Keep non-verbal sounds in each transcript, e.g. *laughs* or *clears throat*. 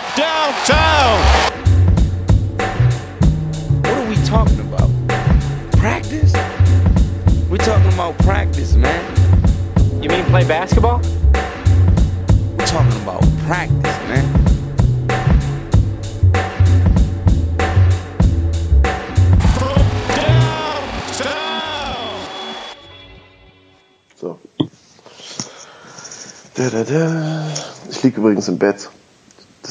from downtown. What are we talking about? Practice? We're talking about practice, man. You mean play basketball? We're talking about practice, man. So. Da, da, da. Ich liege übrigens im Bett.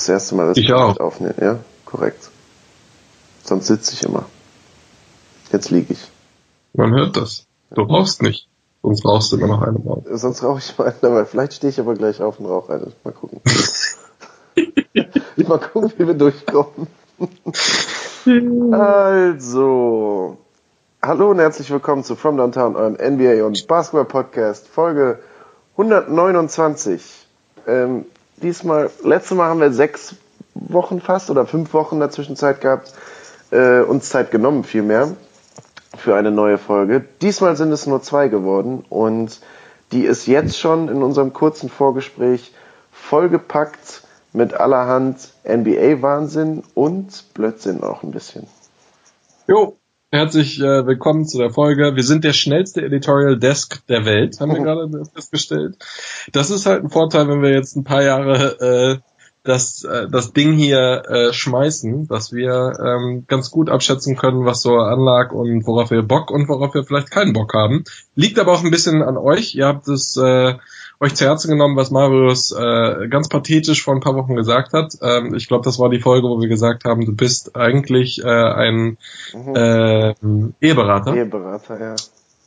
Das erste Mal, dass Ich ich auch. aufnehme. Ja, korrekt. Sonst sitze ich immer. Jetzt liege ich. Man hört das. Du rauchst nicht. Sonst rauchst du immer noch eine Maus. Sonst rauche ich mal eine, aber vielleicht stehe ich aber gleich auf und rauche eine. Mal gucken. *laughs* mal gucken, wie wir durchkommen. also. Hallo und herzlich willkommen zu From Downtown, eurem NBA und Basketball Podcast, Folge 129. Ähm, diesmal, letztes Mal haben wir sechs Wochen fast oder fünf Wochen in der Zwischenzeit gehabt, äh, uns Zeit genommen vielmehr für eine neue Folge. Diesmal sind es nur zwei geworden und die ist jetzt schon in unserem kurzen Vorgespräch vollgepackt mit allerhand NBA-Wahnsinn und Blödsinn auch ein bisschen. Jo, herzlich äh, willkommen zu der Folge. Wir sind der schnellste Editorial Desk der Welt, haben wir gerade festgestellt. Das ist halt ein Vorteil, wenn wir jetzt ein paar Jahre äh, das, äh, das Ding hier äh, schmeißen, dass wir ähm, ganz gut abschätzen können, was so anlag und worauf wir Bock und worauf wir vielleicht keinen Bock haben. Liegt aber auch ein bisschen an euch. Ihr habt es äh, euch zu Herzen genommen, was Marius äh, ganz pathetisch vor ein paar Wochen gesagt hat. Ähm, ich glaube, das war die Folge, wo wir gesagt haben, du bist eigentlich äh, ein äh, Eheberater. Eheberater, ja.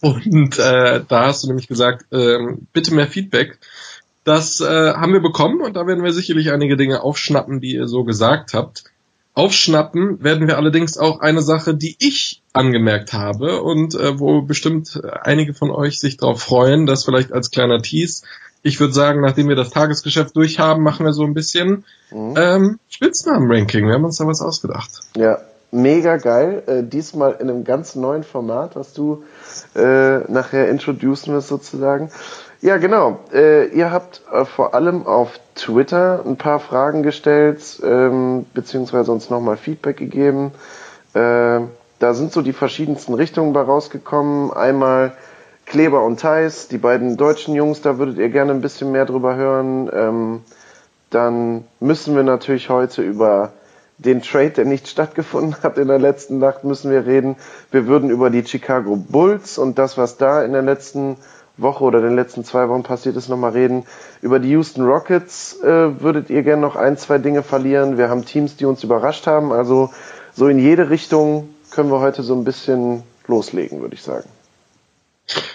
Und äh, da hast du nämlich gesagt, ähm, bitte mehr Feedback. Das äh, haben wir bekommen und da werden wir sicherlich einige Dinge aufschnappen, die ihr so gesagt habt. Aufschnappen werden wir allerdings auch eine Sache, die ich angemerkt habe und äh, wo bestimmt einige von euch sich darauf freuen, das vielleicht als kleiner Tease. Ich würde sagen, nachdem wir das Tagesgeschäft durchhaben, machen wir so ein bisschen ähm, Spitznamen-Ranking. Wir haben uns da was ausgedacht. Ja, mega geil. Äh, diesmal in einem ganz neuen Format, was du äh, nachher introducen wirst sozusagen. Ja, genau. Äh, ihr habt äh, vor allem auf Twitter ein paar Fragen gestellt, ähm, beziehungsweise uns nochmal Feedback gegeben. Äh, da sind so die verschiedensten Richtungen bei rausgekommen. Einmal Kleber und Theis, die beiden deutschen Jungs, da würdet ihr gerne ein bisschen mehr drüber hören. Ähm, dann müssen wir natürlich heute über den Trade, der nicht *laughs* stattgefunden hat in der letzten Nacht, müssen wir reden. Wir würden über die Chicago Bulls und das, was da in der letzten Woche oder den letzten zwei Wochen passiert ist, nochmal reden. Über die Houston Rockets äh, würdet ihr gerne noch ein, zwei Dinge verlieren. Wir haben Teams, die uns überrascht haben. Also so in jede Richtung können wir heute so ein bisschen loslegen, würde ich sagen.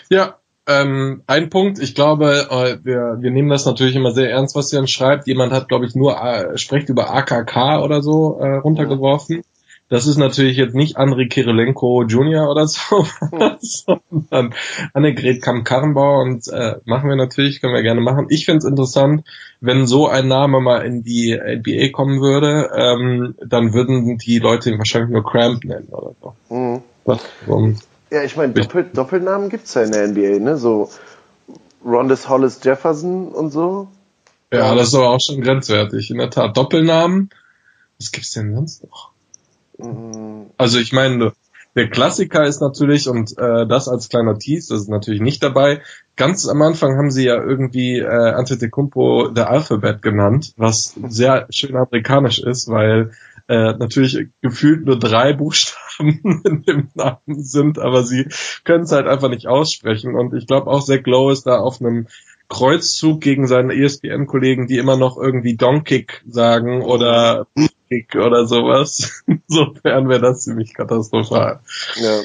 Ja, ähm, ein Punkt, ich glaube, äh, wir, wir nehmen das natürlich immer sehr ernst, was Jan schreibt. Jemand hat, glaube ich, nur äh, spricht über AKK oder so äh, runtergeworfen. Das ist natürlich jetzt nicht Andrei Kirilenko Jr. oder so, *laughs* sondern Annegret Kamm-Karrenbauer und äh, machen wir natürlich, können wir gerne machen. Ich finde es interessant, wenn so ein Name mal in die NBA kommen würde, ähm, dann würden die Leute ihn wahrscheinlich nur Cramp nennen oder so. Mhm. Was, um, Ja, ich meine, Doppel Doppelnamen gibt's ja in der NBA, ne? So Rondes Hollis Jefferson und so. Ja, das ist aber auch schon grenzwertig. In der Tat. Doppelnamen. Was gibt's denn sonst noch? Mhm. Also ich meine, der Klassiker ist natürlich, und äh, das als kleiner Tease, das ist natürlich nicht dabei, ganz am Anfang haben sie ja irgendwie äh, Antetokounmpo der Alphabet genannt, was sehr schön amerikanisch ist, weil äh, natürlich gefühlt nur drei Buchstaben *laughs* in dem Namen sind, aber sie können es halt einfach nicht aussprechen. Und ich glaube auch Zach Lowe ist da auf einem Kreuzzug gegen seine ESPN-Kollegen, die immer noch irgendwie Donkey sagen oder Kick oder sowas. *laughs* Insofern wäre das ziemlich katastrophal. Ja,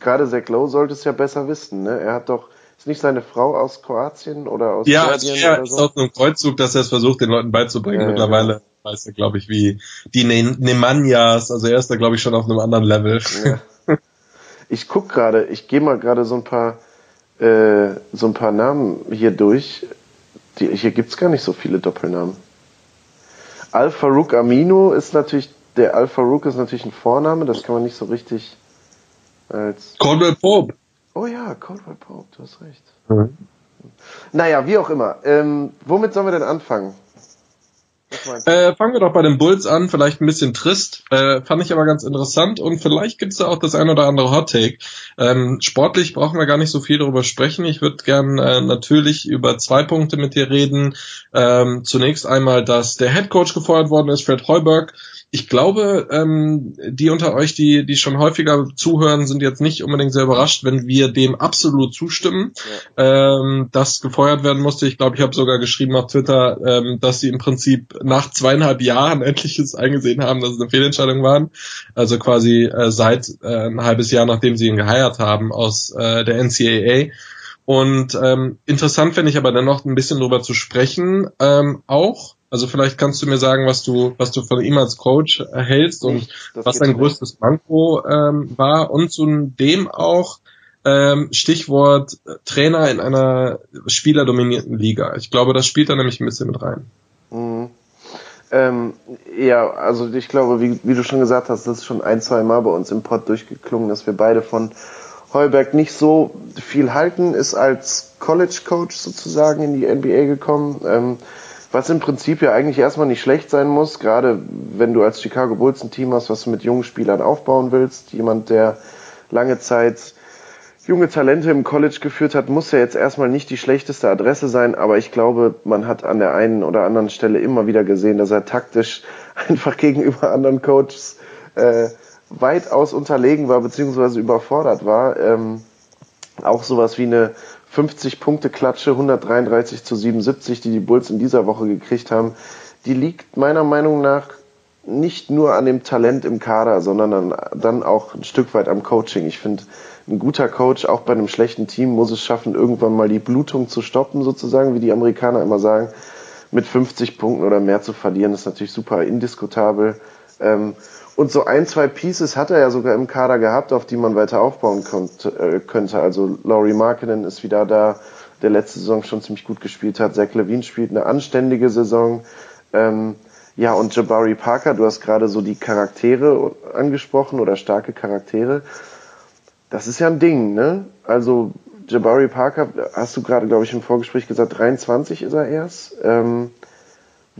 gerade Zach Lowe sollte es ja besser wissen, ne? Er hat doch, ist nicht seine Frau aus Kroatien oder aus Ja, also Serbien er oder ist so? auf einem Kreuzzug, dass er es versucht, den Leuten beizubringen. Ja, ja, Mittlerweile weiß er, glaube ich, wie die ne Nemanjas, also er ist da, glaube ich, schon auf einem anderen Level. Ja. *laughs* Ich guck gerade, ich gehe mal gerade so ein paar äh, so ein paar Namen hier durch. Die, hier gibt's gar nicht so viele Doppelnamen. Al-Farouk Amino ist natürlich, der Al-Farouk ist natürlich ein Vorname, das kann man nicht so richtig als. Caldwell Pope. Oh ja, Caldwell Pope, du hast recht. Naja, wie auch immer. Ähm, womit sollen wir denn anfangen? Äh, fangen wir doch bei den Bulls an, vielleicht ein bisschen trist, äh, fand ich aber ganz interessant und vielleicht gibt's da auch das ein oder andere Hot Take. Ähm, sportlich brauchen wir gar nicht so viel darüber sprechen. Ich würde gern äh, natürlich über zwei Punkte mit dir reden. Ähm, zunächst einmal, dass der Head Coach gefeuert worden ist, Fred Heuberg ich glaube, ähm, die unter euch, die, die schon häufiger zuhören, sind jetzt nicht unbedingt sehr überrascht, wenn wir dem absolut zustimmen, ja. ähm, dass gefeuert werden musste. Ich glaube, ich habe sogar geschrieben auf Twitter, ähm, dass sie im Prinzip nach zweieinhalb Jahren *laughs* endlich es eingesehen haben, dass es eine Fehlentscheidung waren. Also quasi äh, seit äh, ein halbes Jahr, nachdem sie ihn geheiert haben aus äh, der NCAA. Und ähm, interessant finde ich aber dann noch ein bisschen drüber zu sprechen, ähm, auch also vielleicht kannst du mir sagen, was du, was du von ihm als Coach erhältst und das was dein größtes Manko ähm, war und zu dem auch ähm, Stichwort Trainer in einer spielerdominierten Liga. Ich glaube, das spielt da nämlich ein bisschen mit rein. Mhm. Ähm, ja, also ich glaube, wie, wie du schon gesagt hast, das ist schon ein, zwei Mal bei uns im Pod durchgeklungen, dass wir beide von Heuberg nicht so viel halten, ist als College Coach sozusagen in die NBA gekommen. Ähm, was im Prinzip ja eigentlich erstmal nicht schlecht sein muss, gerade wenn du als Chicago Bulls ein Team hast, was du mit jungen Spielern aufbauen willst. Jemand, der lange Zeit junge Talente im College geführt hat, muss ja jetzt erstmal nicht die schlechteste Adresse sein, aber ich glaube, man hat an der einen oder anderen Stelle immer wieder gesehen, dass er taktisch *laughs* einfach gegenüber anderen Coaches äh, weitaus unterlegen war, beziehungsweise überfordert war. Ähm, auch sowas wie eine 50 Punkte Klatsche, 133 zu 77, die die Bulls in dieser Woche gekriegt haben, die liegt meiner Meinung nach nicht nur an dem Talent im Kader, sondern dann, dann auch ein Stück weit am Coaching. Ich finde, ein guter Coach, auch bei einem schlechten Team, muss es schaffen, irgendwann mal die Blutung zu stoppen, sozusagen, wie die Amerikaner immer sagen. Mit 50 Punkten oder mehr zu verlieren, ist natürlich super indiskutabel. Ähm, und so ein, zwei Pieces hat er ja sogar im Kader gehabt, auf die man weiter aufbauen äh, könnte. Also Laurie Markkinen ist wieder da, der letzte Saison schon ziemlich gut gespielt hat. Zach Levine spielt eine anständige Saison. Ähm, ja, und Jabari Parker, du hast gerade so die Charaktere angesprochen oder starke Charaktere. Das ist ja ein Ding, ne? Also Jabari Parker, hast du gerade, glaube ich, im Vorgespräch gesagt, 23 ist er erst. Ähm,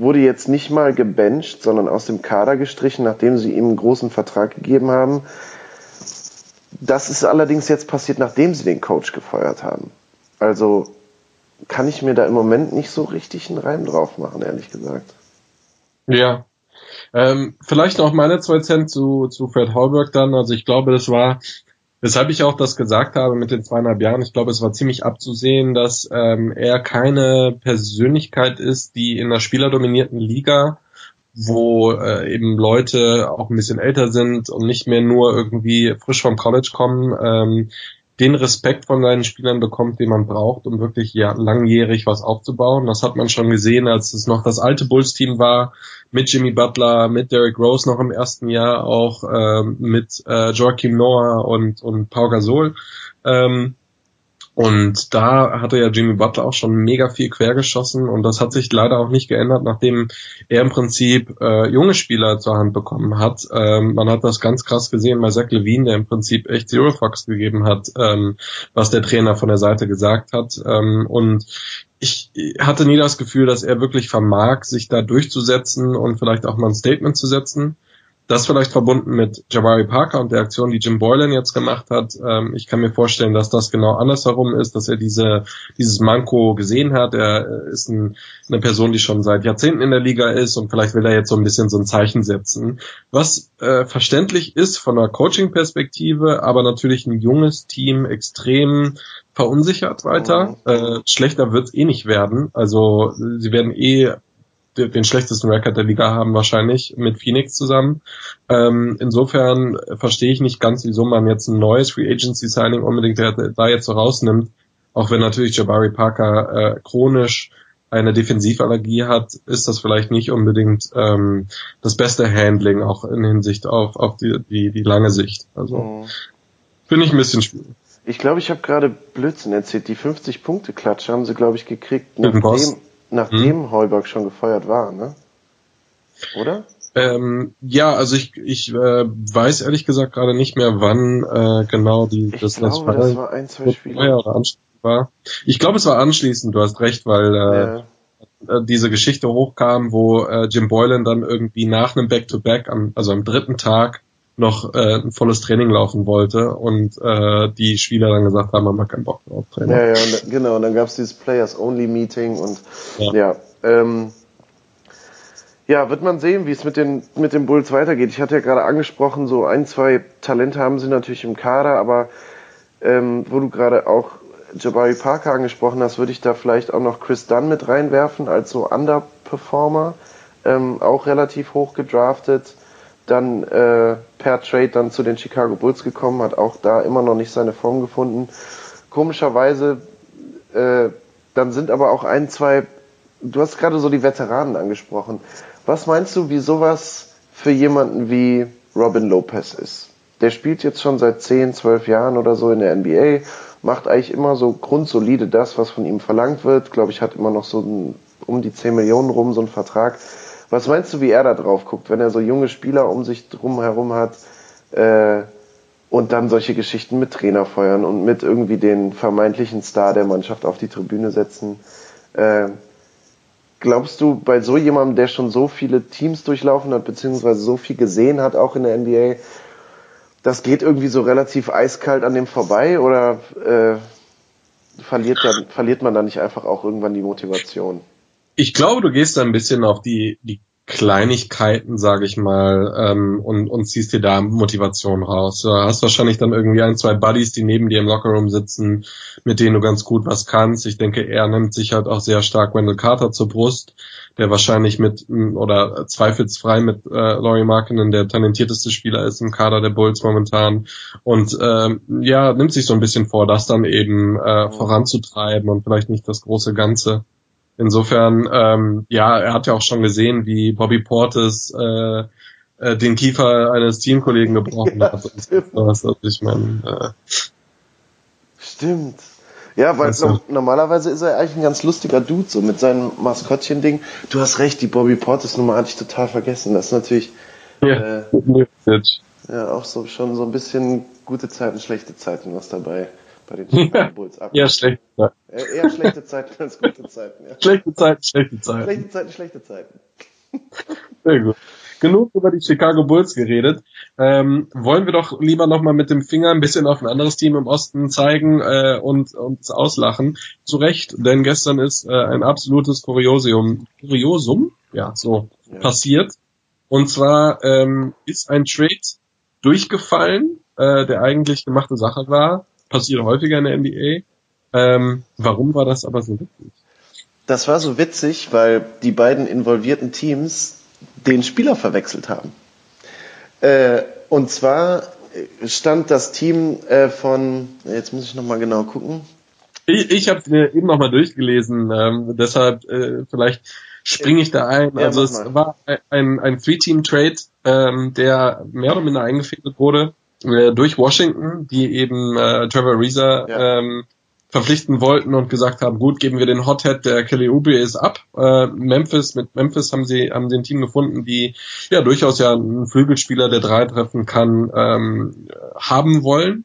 wurde jetzt nicht mal gebencht, sondern aus dem Kader gestrichen, nachdem sie ihm einen großen Vertrag gegeben haben. Das ist allerdings jetzt passiert, nachdem sie den Coach gefeuert haben. Also kann ich mir da im Moment nicht so richtig einen Reim drauf machen, ehrlich gesagt. Ja. Ähm, vielleicht noch meine zwei Cent zu, zu Fred Hallberg dann. Also ich glaube, das war Weshalb ich auch das gesagt habe mit den zweieinhalb Jahren. Ich glaube, es war ziemlich abzusehen, dass ähm, er keine Persönlichkeit ist, die in einer spielerdominierten Liga, wo äh, eben Leute auch ein bisschen älter sind und nicht mehr nur irgendwie frisch vom College kommen, ähm, den Respekt von seinen Spielern bekommt, den man braucht, um wirklich ja, langjährig was aufzubauen. Das hat man schon gesehen, als es noch das alte Bulls-Team war, mit Jimmy Butler, mit Derrick Rose noch im ersten Jahr, auch ähm, mit äh, Joachim Noah und, und Pau Gasol. Ähm, und da hatte ja Jimmy Butler auch schon mega viel quergeschossen und das hat sich leider auch nicht geändert, nachdem er im Prinzip äh, junge Spieler zur Hand bekommen hat. Ähm, man hat das ganz krass gesehen bei Zach Levine, der im Prinzip echt Zero Fox gegeben hat, ähm, was der Trainer von der Seite gesagt hat. Ähm, und ich hatte nie das Gefühl, dass er wirklich vermag, sich da durchzusetzen und vielleicht auch mal ein Statement zu setzen. Das vielleicht verbunden mit Jabari Parker und der Aktion, die Jim Boylan jetzt gemacht hat. Ähm, ich kann mir vorstellen, dass das genau andersherum ist, dass er diese, dieses Manko gesehen hat. Er ist ein, eine Person, die schon seit Jahrzehnten in der Liga ist und vielleicht will er jetzt so ein bisschen so ein Zeichen setzen. Was äh, verständlich ist von einer Coaching-Perspektive, aber natürlich ein junges Team extrem verunsichert weiter. Mhm. Äh, schlechter wird's eh nicht werden. Also sie werden eh den schlechtesten Record der Liga haben wahrscheinlich mit Phoenix zusammen. Ähm, insofern verstehe ich nicht ganz, wieso man jetzt ein neues Free Agency Signing unbedingt da jetzt so rausnimmt. Auch wenn natürlich Jabari Parker äh, chronisch eine Defensivallergie hat, ist das vielleicht nicht unbedingt ähm, das beste Handling, auch in Hinsicht auf, auf die, die, die lange Sicht. Also mhm. finde ich ein bisschen schwierig. Ich glaube, ich habe gerade Blödsinn erzählt. Die 50-Punkte-Klatsche haben sie, glaube ich, gekriegt, nachdem, nachdem hm. Heuberg schon gefeuert war, ne? Oder? Ähm, ja, also ich, ich äh, weiß ehrlich gesagt gerade nicht mehr, wann äh, genau die ich das, glaube, das, das war ein, zwei Spiele. Oder war. Ich glaube, es war anschließend, du hast recht, weil äh, ja. äh, diese Geschichte hochkam, wo äh, Jim Boylan dann irgendwie nach einem Back-to-Back, -Back, also am dritten Tag, noch äh, ein volles Training laufen wollte und äh, die Spieler dann gesagt haben, haben wir keinen Bock drauf. Trainer. Ja, ja, und, genau, und dann gab es dieses Players-Only-Meeting und ja, ja ähm, ja, wird man sehen, wie es mit den, mit den Bulls weitergeht. Ich hatte ja gerade angesprochen, so ein, zwei Talente haben sie natürlich im Kader, aber ähm, wo du gerade auch Jabari Parker angesprochen hast, würde ich da vielleicht auch noch Chris Dunn mit reinwerfen als so Underperformer, ähm, auch relativ hoch gedraftet, dann äh, per Trade dann zu den Chicago Bulls gekommen, hat auch da immer noch nicht seine Form gefunden. Komischerweise, äh, dann sind aber auch ein, zwei, du hast gerade so die Veteranen angesprochen. Was meinst du, wie sowas für jemanden wie Robin Lopez ist? Der spielt jetzt schon seit 10, 12 Jahren oder so in der NBA, macht eigentlich immer so grundsolide das, was von ihm verlangt wird. Glaube ich, hat immer noch so ein, um die 10 Millionen rum so einen Vertrag. Was meinst du, wie er da drauf guckt, wenn er so junge Spieler um sich drum herum hat äh, und dann solche Geschichten mit Trainer feuern und mit irgendwie den vermeintlichen Star der Mannschaft auf die Tribüne setzen? Äh, glaubst du, bei so jemandem, der schon so viele Teams durchlaufen hat, beziehungsweise so viel gesehen hat, auch in der NBA, das geht irgendwie so relativ eiskalt an dem vorbei oder äh, verliert, dann, verliert man da nicht einfach auch irgendwann die Motivation? Ich glaube, du gehst da ein bisschen auf die, die Kleinigkeiten, sage ich mal, ähm, und, und ziehst dir da Motivation raus. Du hast wahrscheinlich dann irgendwie ein, zwei Buddies, die neben dir im Lockerroom sitzen, mit denen du ganz gut was kannst. Ich denke, er nimmt sich halt auch sehr stark Wendell Carter zur Brust, der wahrscheinlich mit oder zweifelsfrei mit äh, Laurie Markinen der talentierteste Spieler ist im Kader der Bulls momentan. Und ähm, ja, nimmt sich so ein bisschen vor, das dann eben äh, voranzutreiben und vielleicht nicht das große Ganze. Insofern, ähm, ja, er hat ja auch schon gesehen, wie Bobby Portis äh, äh, den Kiefer eines Teamkollegen gebrochen ja, hat. Stimmt. Also ich meine, äh, stimmt. Ja, weil no normalerweise ist er eigentlich ein ganz lustiger Dude, so mit seinem Maskottchen-Ding. Du hast recht, die Bobby Portis-Nummer hatte ich total vergessen. Das ist natürlich ja, äh, ja auch so schon so ein bisschen gute Zeiten, schlechte Zeiten was dabei bei den Chicago Bulls *laughs* ab. Ja, schlechte Zeiten. Eher schlechte Zeiten als gute Zeiten. Ja. Schlechte Zeiten, schlechte Zeiten. Schlechte Zeiten, schlechte Zeiten. *laughs* Sehr gut. Genug über die Chicago Bulls geredet. Ähm, wollen wir doch lieber nochmal mit dem Finger ein bisschen auf ein anderes Team im Osten zeigen äh, und uns auslachen. Zu Recht, denn gestern ist äh, ein absolutes Kuriosium, Kuriosum, ja, so ja. passiert. Und zwar ähm, ist ein Trade durchgefallen, äh, der eigentlich gemachte Sache war passiert häufiger in der NBA. Ähm, warum war das aber so witzig? Das war so witzig, weil die beiden involvierten Teams den Spieler verwechselt haben. Äh, und zwar stand das Team äh, von, jetzt muss ich nochmal genau gucken. Ich, ich habe mir eben nochmal durchgelesen, ähm, deshalb äh, vielleicht springe ich da ein. Ja, also es war ein, ein Three-Team-Trade, ähm, der mehr oder minder eingefädelt wurde äh, durch Washington, die eben äh, Trevor Reza ja. ähm, verpflichten wollten und gesagt haben, gut, geben wir den Hothead, der Kelly Oubre ist ab. Äh, Memphis, mit Memphis haben sie, haben sie ein Team gefunden, die ja durchaus ja einen Flügelspieler, der drei treffen kann, ähm, haben wollen.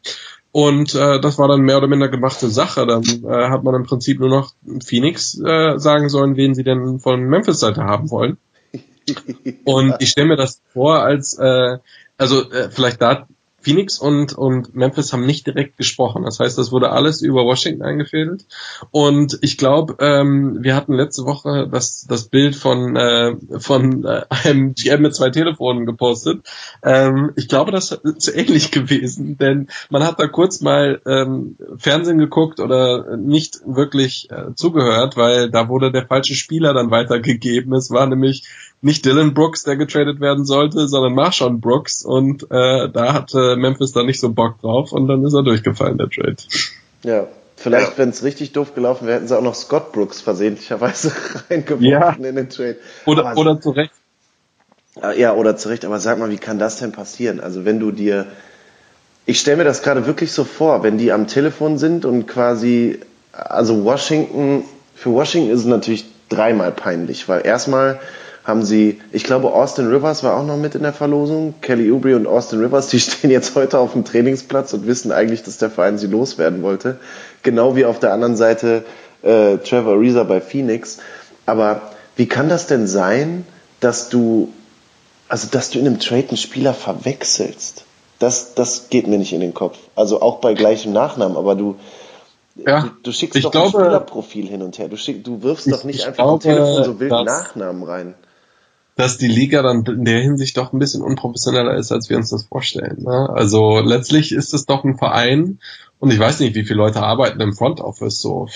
Und äh, das war dann mehr oder minder gemachte Sache. Dann äh, hat man im Prinzip nur noch Phoenix äh, sagen sollen, wen sie denn von Memphis-Seite haben wollen. *laughs* Und ich stelle mir das vor als, äh, also äh, vielleicht da Phoenix und, und Memphis haben nicht direkt gesprochen. Das heißt, das wurde alles über Washington eingefädelt. Und ich glaube, ähm, wir hatten letzte Woche das, das Bild von, äh, von äh, einem GM mit zwei Telefonen gepostet. Ähm, ich glaube, das ist ähnlich gewesen, denn man hat da kurz mal ähm, Fernsehen geguckt oder nicht wirklich äh, zugehört, weil da wurde der falsche Spieler dann weitergegeben. Es war nämlich nicht Dylan Brooks, der getradet werden sollte, sondern Marshawn Brooks und äh, da hatte Memphis dann nicht so Bock drauf und dann ist er durchgefallen, der Trade. Ja, vielleicht, ja. wenn es richtig doof gelaufen wäre, hätten sie auch noch Scott Brooks versehentlicherweise *laughs* reingeworfen ja. in den Trade. Oder, Aber, oder zu Recht. Ja, oder zu Recht. Aber sag mal, wie kann das denn passieren? Also wenn du dir, ich stelle mir das gerade wirklich so vor, wenn die am Telefon sind und quasi, also Washington, für Washington ist es natürlich dreimal peinlich, weil erstmal haben sie, ich glaube, Austin Rivers war auch noch mit in der Verlosung. Kelly Oubre und Austin Rivers, die *laughs* stehen jetzt heute auf dem Trainingsplatz und wissen eigentlich, dass der Verein sie loswerden wollte. Genau wie auf der anderen Seite äh, Trevor Reza bei Phoenix. Aber wie kann das denn sein, dass du, also dass du in einem Trade einen Spieler verwechselst? Das, das geht mir nicht in den Kopf. Also auch bei gleichem Nachnamen, aber du, Ja, du, du schickst ich doch glaube- ein Spielerprofil hin und her. Du, schick, du wirfst Ich- doch nicht ich einfach glaube, Telefon so wild dass- Nachnamen rein. Dass die Liga dann in der Hinsicht doch ein bisschen unprofessioneller ist, als wir uns das vorstellen. Ne? Also letztlich ist es doch ein Verein und ich weiß nicht, wie viele Leute arbeiten im Front Office, so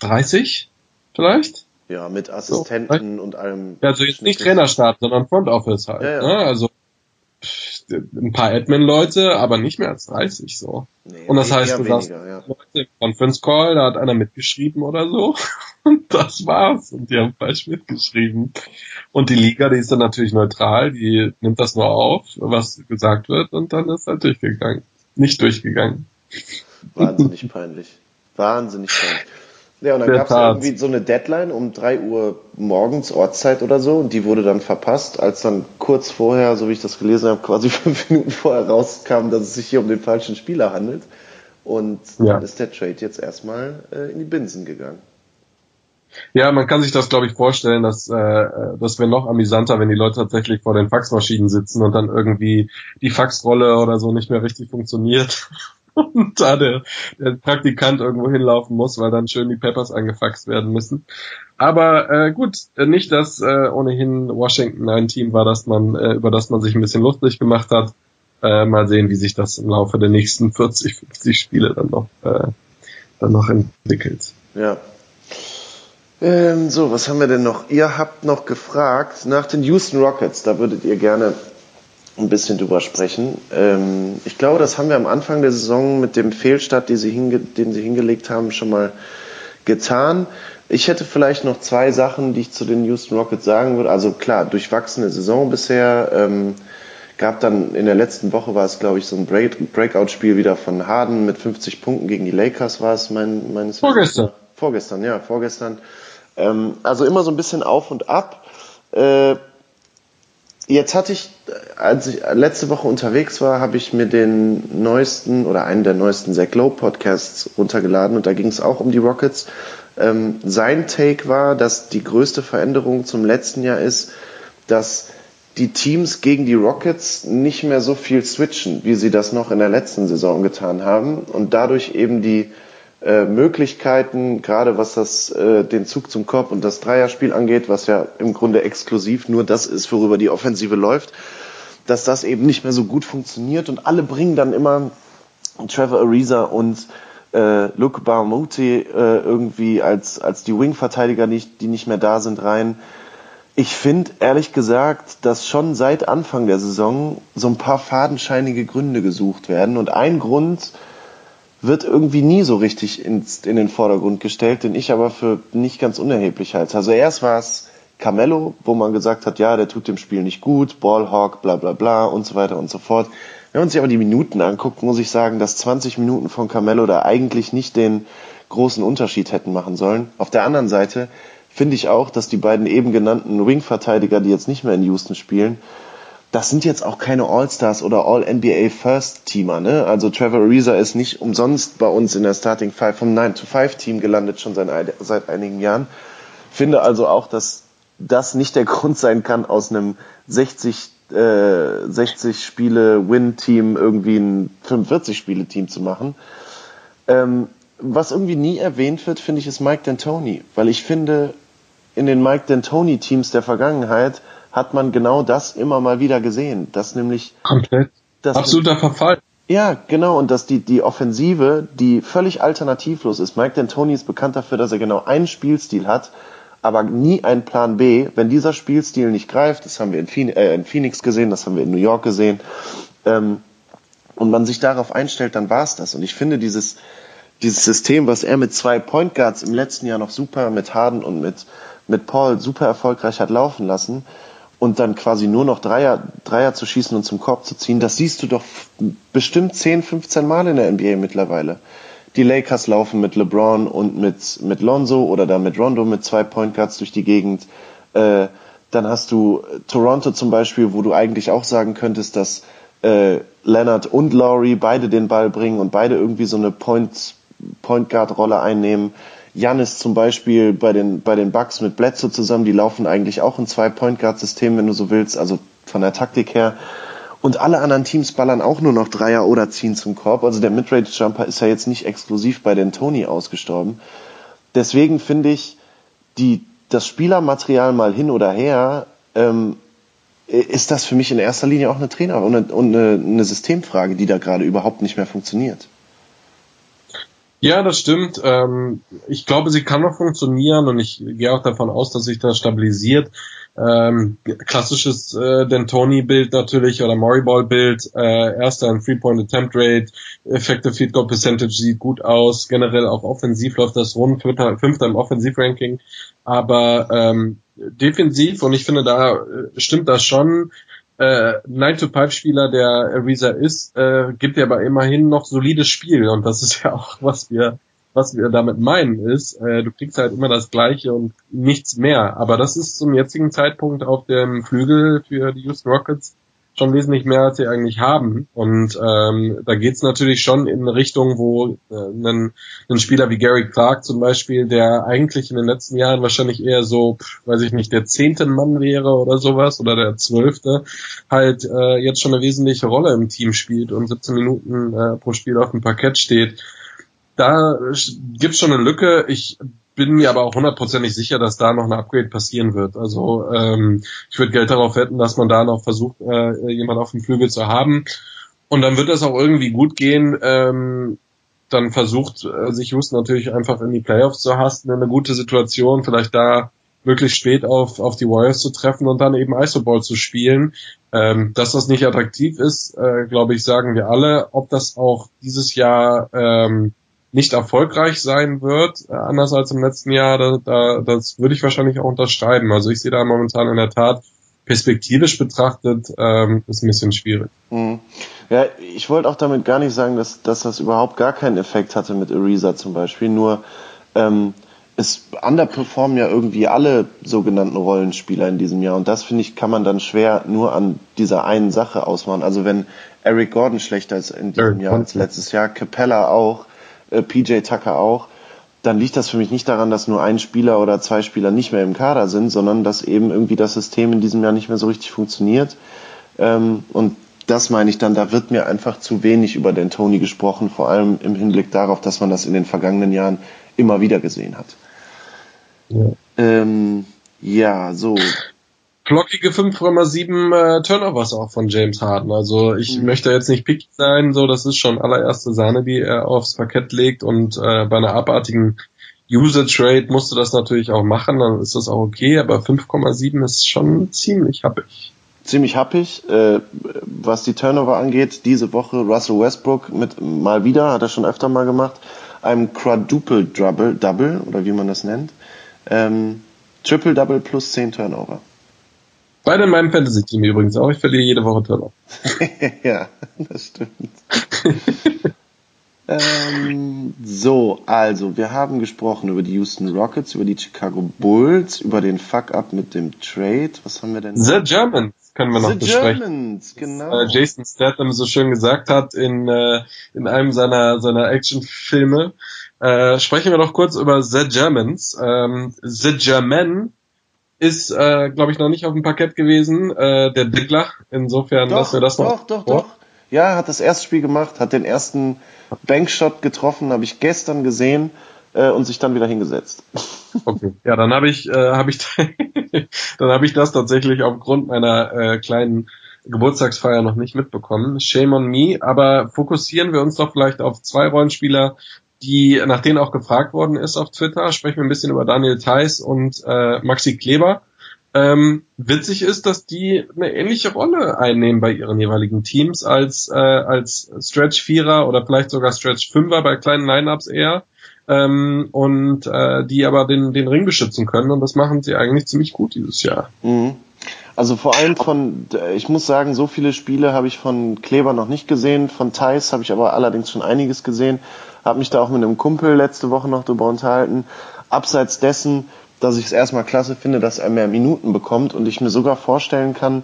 30 vielleicht? Ja, mit Assistenten und allem. Ja, also jetzt nicht Trainerstab, sondern Front Office halt. Ja, ja. Ne? Also ein paar Admin-Leute, aber nicht mehr als 30 so. Nee, Und das heißt, du sagst, weniger, ja. Leute Conference Call, da hat einer mitgeschrieben oder so. Und *laughs* das war's. Und die haben falsch mitgeschrieben. Und die Liga, die ist dann natürlich neutral, die nimmt das nur auf, was gesagt wird, und dann ist halt durchgegangen. Nicht durchgegangen. Wahnsinnig peinlich. Wahnsinnig peinlich. Ja, und dann gab es irgendwie so eine Deadline um 3 Uhr morgens Ortszeit oder so und die wurde dann verpasst, als dann kurz vorher, so wie ich das gelesen habe, quasi *laughs* fünf Minuten vorher rauskam, dass es sich hier um den falschen Spieler handelt. Und Ja. dann ist der Trade jetzt erstmal äh, in die Binsen gegangen. Ja, man kann sich das, glaube ich, vorstellen, dass äh, das wäre noch amüsanter, wenn die Leute tatsächlich vor den Faxmaschinen sitzen und dann irgendwie die Faxrolle oder so nicht mehr richtig funktioniert *laughs* und da der, der Praktikant irgendwo hinlaufen muss, weil dann schön die Peppers angefaxt werden müssen. Aber äh, gut, äh, nicht, dass äh, ohnehin Washington ein Team war, das man äh, über das man sich ein bisschen lustig gemacht hat. Äh, mal sehen, wie sich das im Laufe der nächsten 40, 50 Spiele dann noch äh, dann noch entwickelt. Ja. Ähm, so, was haben wir denn noch? Ihr habt noch gefragt nach den Houston Rockets. Da würdet ihr gerne ein bisschen drüber sprechen. Ähm, ich glaube, das haben wir am Anfang der Saison mit dem Fehlstart, den sie, hingelegt haben, schon mal getan. Ich hätte vielleicht noch zwei Sachen, die ich zu den Houston Rockets sagen würde. Also klar, durchwachsene Saison bisher. Ähm, gab dann in der letzten Woche war es, glaube ich, so ein Break Breakout-Spiel wieder von Harden mit 50 Punkten gegen die Lakers war es mein, meines Vorgestern. Vorgestern, ja, vorgestern. Ähm, also immer so ein bisschen auf und ab. Äh, jetzt hatte ich, als ich letzte Woche unterwegs war, habe ich mir den neuesten oder einen der neuesten Zach Lowe Podcasts runtergeladen und da ging es auch um die Rockets. Ähm, sein Take war, dass die größte Veränderung zum letzten Jahr ist, dass die Teams gegen die Rockets nicht mehr so viel switchen, wie sie das noch in der letzten Saison getan haben und dadurch eben die äh, Möglichkeiten, gerade was das äh, den Zug zum Korb und das Dreierspiel angeht, was ja im Grunde exklusiv nur das ist, worüber die Offensive läuft, dass das eben nicht mehr so gut funktioniert und alle bringen dann immer Trevor Ariza und äh, Luke Barmuti äh, irgendwie als als die Wing-Verteidiger, die, die nicht mehr da sind, rein. Ich finde ehrlich gesagt, dass schon seit Anfang der Saison so ein paar fadenscheinige Gründe gesucht werden und ein Grund wird irgendwie nie so richtig ins, in den Vordergrund gestellt, den ich aber für nicht ganz unerheblich halte. Also erst war es Carmelo, wo man gesagt hat, ja, der tut dem Spiel nicht gut, Ballhawk, bla bla bla und so weiter und so fort. Wenn man sich aber die Minuten anguckt, muss ich sagen, dass 20 Minuten von Carmelo da eigentlich nicht den großen Unterschied hätten machen sollen. Auf der anderen Seite finde ich auch, dass die beiden eben genannten Wing-Verteidiger, die jetzt nicht mehr in Houston spielen, das sind jetzt auch keine All-Stars oder All-NBA First-Teamer. Ne? Also Trevor Ariza ist nicht umsonst bei uns in der Starting Five vom 9-to-5-Team gelandet, schon seit, seit einigen Jahren. Finde also auch, dass das nicht der *laughs* Grund sein kann, aus einem 60, äh, 60 Spiele Win-Team irgendwie ein 45 Spiele Team zu machen. Ähm, was irgendwie nie erwähnt wird, finde ich, ist Mike D'Antoni, weil ich finde, in den Mike D'Antoni Teams der Vergangenheit hat man genau das immer mal wieder gesehen, dass nämlich Komplett. dass Absoluter Verfall. ja, genau, und dass die, die Offensive, die völlig alternativlos ist. Mike D'Antoni ist bekannt dafür, dass er genau einen Spielstil hat, aber nie einen Plan B. Wenn dieser Spielstil nicht greift, das haben wir in Phoenix, äh, in Phoenix gesehen, das haben wir in New York gesehen, ähm, und man sich darauf einstellt, dann war's das. Und ich finde dieses, dieses System, was er mit zwei Point Guards im letzten Jahr noch super mit Harden und mit, mit Paul super erfolgreich hat laufen lassen und dann quasi nur noch Dreier, Dreier zu schießen und zum Korb zu ziehen, das siehst du doch bestimmt 10, 15 Mal in der NBA mittlerweile. Die Lakers laufen mit LeBron und mit, mit Lonzo oder dann mit Rondo mit zwei Point Guards durch die Gegend. Äh, dann hast du Toronto zum Beispiel, wo du eigentlich auch sagen könntest, dass äh, Leonard und Laurie beide den Ball bringen und beide irgendwie so eine Point, Point Guard Rolle einnehmen. Janis zum Beispiel bei den, bei den Bucks mit Bledsoe zusammen, die laufen eigentlich auch ein Zwei-Point-Guard-System, wenn du so willst, also von der Taktik her. Und alle anderen Teams ballern auch nur noch Dreier oder ziehen zum Korb. Also der Midrange-Jumper ist ja jetzt nicht exklusiv bei den Tony ausgestorben. Deswegen finde ich, die, das Spielermaterial mal hin oder her, ähm, ist das für mich in erster Linie auch eine Trainer- und und eine, eine Systemfrage, die da gerade überhaupt nicht mehr funktioniert. Ja, das stimmt. Ähm, ich glaube, sie kann noch funktionieren und ich gehe auch davon aus, dass sich das stabilisiert. Ähm, klassisches äh, D'Antoni-Bild natürlich oder Moriball-Bild. Äh, erster ein Three-Point-Attempt Rate, Effective Field Goal Percentage sieht gut aus. Generell auch offensiv läuft das rund, fünfter, fünfter im Offensiv-Ranking. Aber ähm, defensiv und ich finde, da äh, stimmt das schon. Äh, 9-to-5-Spieler, der Ariza ist, äh, gibt ja aber immerhin noch solides Spiel und das ist *laughs* ja auch, was wir was wir damit meinen ist, äh, du kriegst halt immer das Gleiche und nichts mehr. Aber das ist zum jetzigen Zeitpunkt auf dem Flügel für die Houston Rockets schon wesentlich mehr, als sie eigentlich haben. Und ähm, da geht's natürlich schon in eine Richtung, wo äh, ein, ein Spieler wie Gary Clark zum Beispiel, der eigentlich in den letzten Jahren wahrscheinlich eher so, weiß ich nicht, der zehnte Mann wäre oder sowas oder der zwölfte, halt äh, jetzt schon eine wesentliche Rolle im Team spielt und 17 Minuten äh, pro Spiel auf dem Parkett steht da gibt's schon eine Lücke. Ich bin mir aber auch hundertprozentig sicher, dass da noch ein Upgrade passieren wird. Also ähm, ich würde Geld darauf wetten, dass man da noch versucht, äh, jemand auf dem Flügel zu haben. Und dann wird das auch irgendwie gut gehen. Ähm, dann versucht äh, sich Houston natürlich einfach in die Playoffs zu hasten, in eine gute Situation, vielleicht da möglichst spät auf, auf die Warriors zu treffen und dann eben Isoball zu spielen. Ähm, dass das nicht attraktiv ist, äh, glaube ich, sagen wir alle. Ob das auch dieses Jahr ähm, nicht erfolgreich sein wird, äh, anders als im letzten Jahr, da, da, das würde ich wahrscheinlich auch unterschreiben. Also ich sehe da momentan in der Tat perspektivisch betrachtet ähm, ist ein bisschen schwierig. Mhm. Ja, ich wollte auch damit gar nicht sagen, dass, dass das überhaupt gar keinen Effekt hatte mit Ariza zum Beispiel. Nur ähm, es underperformen ja irgendwie alle sogenannten Rollenspieler in diesem Jahr. Und das, finde ich, kann man dann schwer nur an dieser einen Sache ausmachen. Also wenn Eric Gordon schlechter ist in diesem Jahr als letztes Jahr, Capella auch, äh, PJ Tucker auch, dann liegt das für mich nicht daran, dass nur ein Spieler oder zwei Spieler nicht mehr im Kader sind, sondern dass eben irgendwie das System in diesem Jahr nicht mehr so richtig funktioniert. Ähm, und das meine ich dann, da wird mir einfach zu wenig über den Tony gesprochen, vor allem im Hinblick darauf, dass man das in den vergangenen Jahren immer wieder gesehen hat. Ja, ähm, ja so flockige 5,7 äh, Turnovers auch von James Harden. Also ich mhm. möchte jetzt nicht picky sein, so das ist schon allererste Sahne, die er aufs Parkett legt und äh, bei einer abartigen Usage Rate musst du das natürlich auch machen, dann ist das auch okay, aber 5,7 ist schon ziemlich happig. Ziemlich happig, äh, was die Turnover angeht. Diese Woche Russell Westbrook mit mal wieder, hat er schon öfter mal gemacht, einem Quadruple Double, Double oder wie man das nennt. Ähm, Triple Double plus 10 Turnover. Beide in meinem Fantasy-Team übrigens auch. Ich verliere jede Woche Turner. *laughs* ja, das stimmt. *laughs* ähm, so, also, wir haben gesprochen über die Houston Rockets, über die Chicago Bulls, über den Fuck-Up mit dem Trade. Was haben wir denn? The Germans können wir noch The besprechen. Germans, genau. Äh, Jason Statham so schön gesagt hat in, äh, in einem seiner, seiner Actionfilme. Äh, sprechen wir noch kurz über The Germans. Ähm, The German ist, äh, glaube ich, noch nicht auf dem Parkett gewesen, äh, der Diggler. Insofern doch, lassen wir das doch, noch. Doch, doch, doch. Ja, hat das erste Spiel gemacht, hat den ersten Bankshot getroffen, habe ich gestern gesehen äh, und sich dann wieder hingesetzt. *laughs* Okay, ja, dann habe ich, äh, habe ich, *laughs* dann habe ich das tatsächlich aufgrund meiner äh, kleinen Geburtstagsfeier noch nicht mitbekommen. Shame on me, aber fokussieren wir uns doch vielleicht auf zwei Rollenspieler, die, nach denen auch gefragt worden ist auf Twitter, sprechen wir ein bisschen über Daniel Theiss und äh, Maxi Kleber. Ähm, witzig ist, dass die eine ähnliche Rolle einnehmen bei ihren jeweiligen Teams als, äh, als Stretch Vierer oder vielleicht sogar Stretch Fünfer bei kleinen Lineups eher. Ähm, und äh, die aber den, den Ring beschützen können und das machen sie eigentlich ziemlich gut dieses Jahr. Mhm. Also vor allem von, ich muss sagen, so viele Spiele habe ich von Kleber noch nicht gesehen, von Thais habe ich aber allerdings schon einiges gesehen. Habe mich da auch mit einem Kumpel letzte Woche noch drüber unterhalten. Abseits dessen, dass ich es erstmal klasse finde, dass er mehr Minuten bekommt und ich mir sogar vorstellen kann,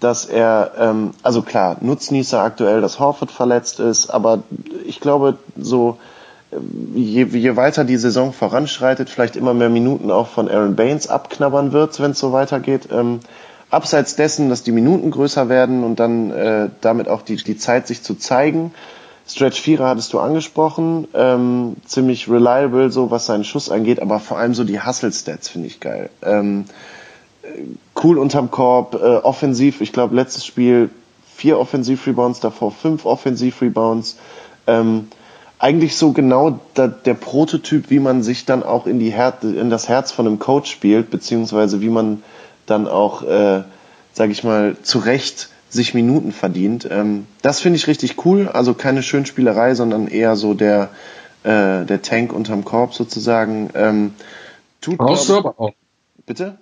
dass er, ähm, also klar, Nutznießer aktuell, dass Horford verletzt ist, aber ich glaube, so je, je weiter die Saison voranschreitet, vielleicht immer mehr Minuten auch von Aaron Baines abknabbern wird, wenn es so weitergeht. Ähm, abseits dessen, dass die Minuten größer werden und dann äh, damit auch die, die Zeit sich zu zeigen. Stretch Vierer hattest du angesprochen, ähm, ziemlich reliable, so was seinen Schuss angeht, aber vor allem so die Hustle-Stats finde ich geil. Ähm, äh, cool unterm Korb, äh, offensiv, ich glaube letztes Spiel vier Offensiv-Rebounds, davor fünf Offensiv-Rebounds. Ähm, eigentlich so genau da, der Prototyp, wie man sich dann auch in, die Her in das Herz von einem Coach spielt, beziehungsweise wie man dann auch, äh, sage ich mal, zu Recht sich Minuten verdient. Ähm, das finde ich richtig cool. Also keine Schönspielerei, sondern eher so der, äh, der Tank unterm Korb sozusagen. Ähm, tut, Brauchst du aber auch. Bitte?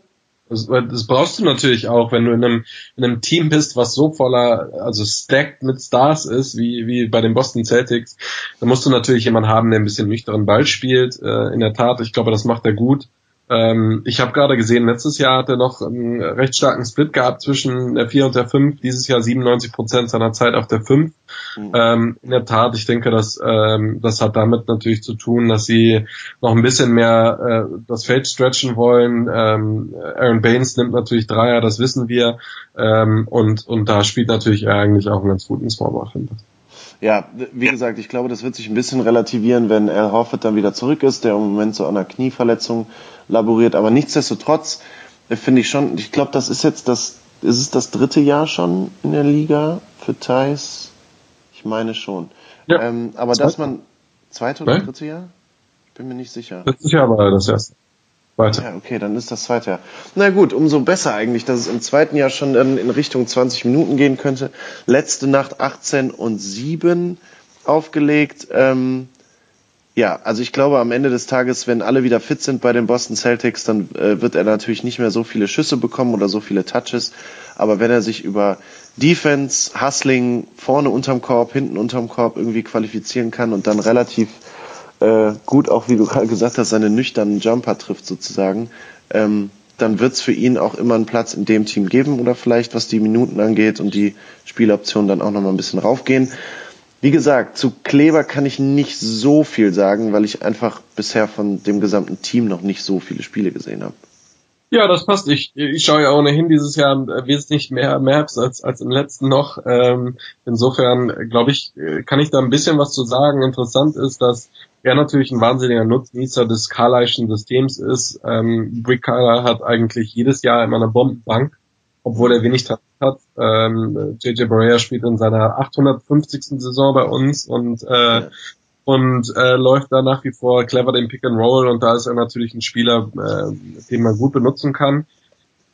Das, das, brauchst du natürlich auch, wenn du in einem, in einem Team bist, was so voller, also stacked mit Stars ist, wie, wie bei den Boston Celtics. Da musst du natürlich jemanden haben, der ein bisschen nüchteren Ball spielt. Äh, in der Tat, ich glaube, das macht er gut. Ähm, ich habe gerade gesehen, letztes Jahr hat er noch einen recht starken Split gehabt zwischen der 4 und der 5. Dieses Jahr 97 Prozent seiner Zeit auf der 5. Mhm. Ähm, in der Tat, ich denke, dass ähm, das hat damit natürlich zu tun, dass sie noch ein bisschen mehr äh, das Feld stretchen wollen. Ähm, Aaron Baines nimmt natürlich Dreier, das wissen wir. Ähm, und, und da spielt natürlich eigentlich auch einen ganz guten Smallball, finde ich. Ja, wie gesagt, ich glaube, das wird sich ein bisschen relativieren, wenn Al Horford dann wieder zurück ist, der im Moment so an einer Knieverletzung laboriert. Aber nichtsdestotrotz äh, finde ich schon, ich glaube, das ist jetzt das, ist es das dritte Jahr schon in der Liga für Thais? Ich meine schon. Ja. Ähm, aber dass man, zweite oder dritte Jahr? Ich bin mir nicht sicher. Letztes Jahr war das erste. Weiter. Ja, okay, dann ist das zweite Jahr. Na gut, umso besser eigentlich, dass es im zweiten Jahr schon dann in Richtung 20 Minuten gehen könnte. Letzte Nacht 18 und 7 aufgelegt. Ähm, ja, also ich glaube am Ende des Tages, wenn alle wieder fit sind bei den Boston Celtics, dann äh, wird er natürlich nicht mehr so viele Schüsse bekommen oder so viele Touches. Aber wenn er sich über Defense, Hustling, vorne unterm Korb, hinten unterm Korb irgendwie qualifizieren kann und dann relativ äh, gut auch, wie du gerade gesagt hast, seine nüchternen Jumper trifft sozusagen, ähm, dann wird es für ihn auch immer einen Platz in dem Team geben oder vielleicht, was die Minuten angeht und die Spieloptionen dann auch nochmal ein bisschen raufgehen. Wie gesagt, zu Kleber kann ich nicht so viel sagen, weil ich einfach bisher von dem gesamten Team noch nicht so viele Spiele gesehen habe. Ja, das passt. Ich, ich schaue ja ohnehin dieses Jahr wesentlich mehr Maps als, als im letzten noch. Ähm, insofern, glaube ich, kann ich da ein bisschen was zu sagen. Interessant ist, dass er natürlich ein wahnsinniger Nutznießer des Carlyle'schen Systems ist. Ähm, Brick Carlyle hat eigentlich jedes Jahr immer eine Bombenbank, obwohl er wenig hat. Ähm, JJ Barea spielt in seiner 850. Saison bei uns und äh, ja und äh, läuft da nach wie vor clever den Pick and Roll und da ist er natürlich ein Spieler, äh, den man gut benutzen kann.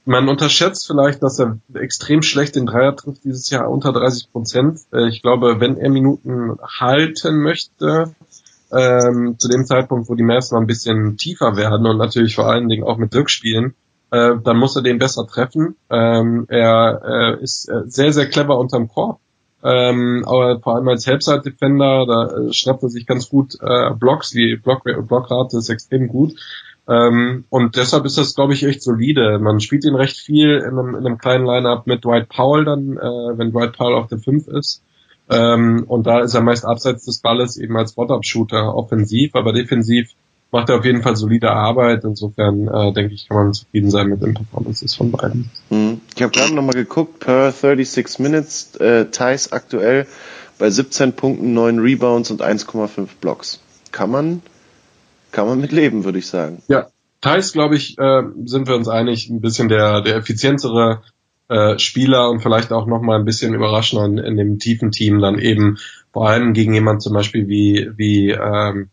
Man unterschätzt vielleicht, dass er extrem schlecht den Dreier trifft dieses Jahr unter 30 Prozent. Äh, ich glaube, wenn er Minuten halten möchte, ähm, zu dem Zeitpunkt, wo die Mavs mal ein bisschen tiefer werden und natürlich vor allen Dingen auch mit Dirk spielen, äh, dann muss er den besser treffen. Ähm, er äh, ist äh, sehr, sehr clever unterm Korb ähm, aber vor allem als Helpside-Defender, da äh, schnappt er sich ganz gut äh, Blocks, die Block Blockrate ist extrem gut. Ähm, und deshalb ist das, glaube ich, echt solide. Man spielt ihn recht viel in einem, in einem kleinen Line-Up mit Dwight Powell dann, äh, wenn Dwight Powell auf der 5 ist. Ähm, und da ist er meist abseits des Balles eben als Spot-Up-Shooter offensiv, aber defensiv macht er auf jeden Fall solide Arbeit. Insofern äh, denke ich, kann man zufrieden sein mit den Performances von beiden. Mhm. Ich habe gerade nochmal geguckt, per 36 Minutes, äh, Thais aktuell bei 17 Punkten, 9 Rebounds und 1,5 Blocks. Kann man, kann man mit leben, würde ich sagen. Ja, Thais, glaube ich, äh, sind wir uns einig, ein bisschen der, der effizientere äh, Spieler und vielleicht auch nochmal ein bisschen überraschender in, in dem tiefen Team dann eben vor allem gegen jemand zum Beispiel wie, wie ähm,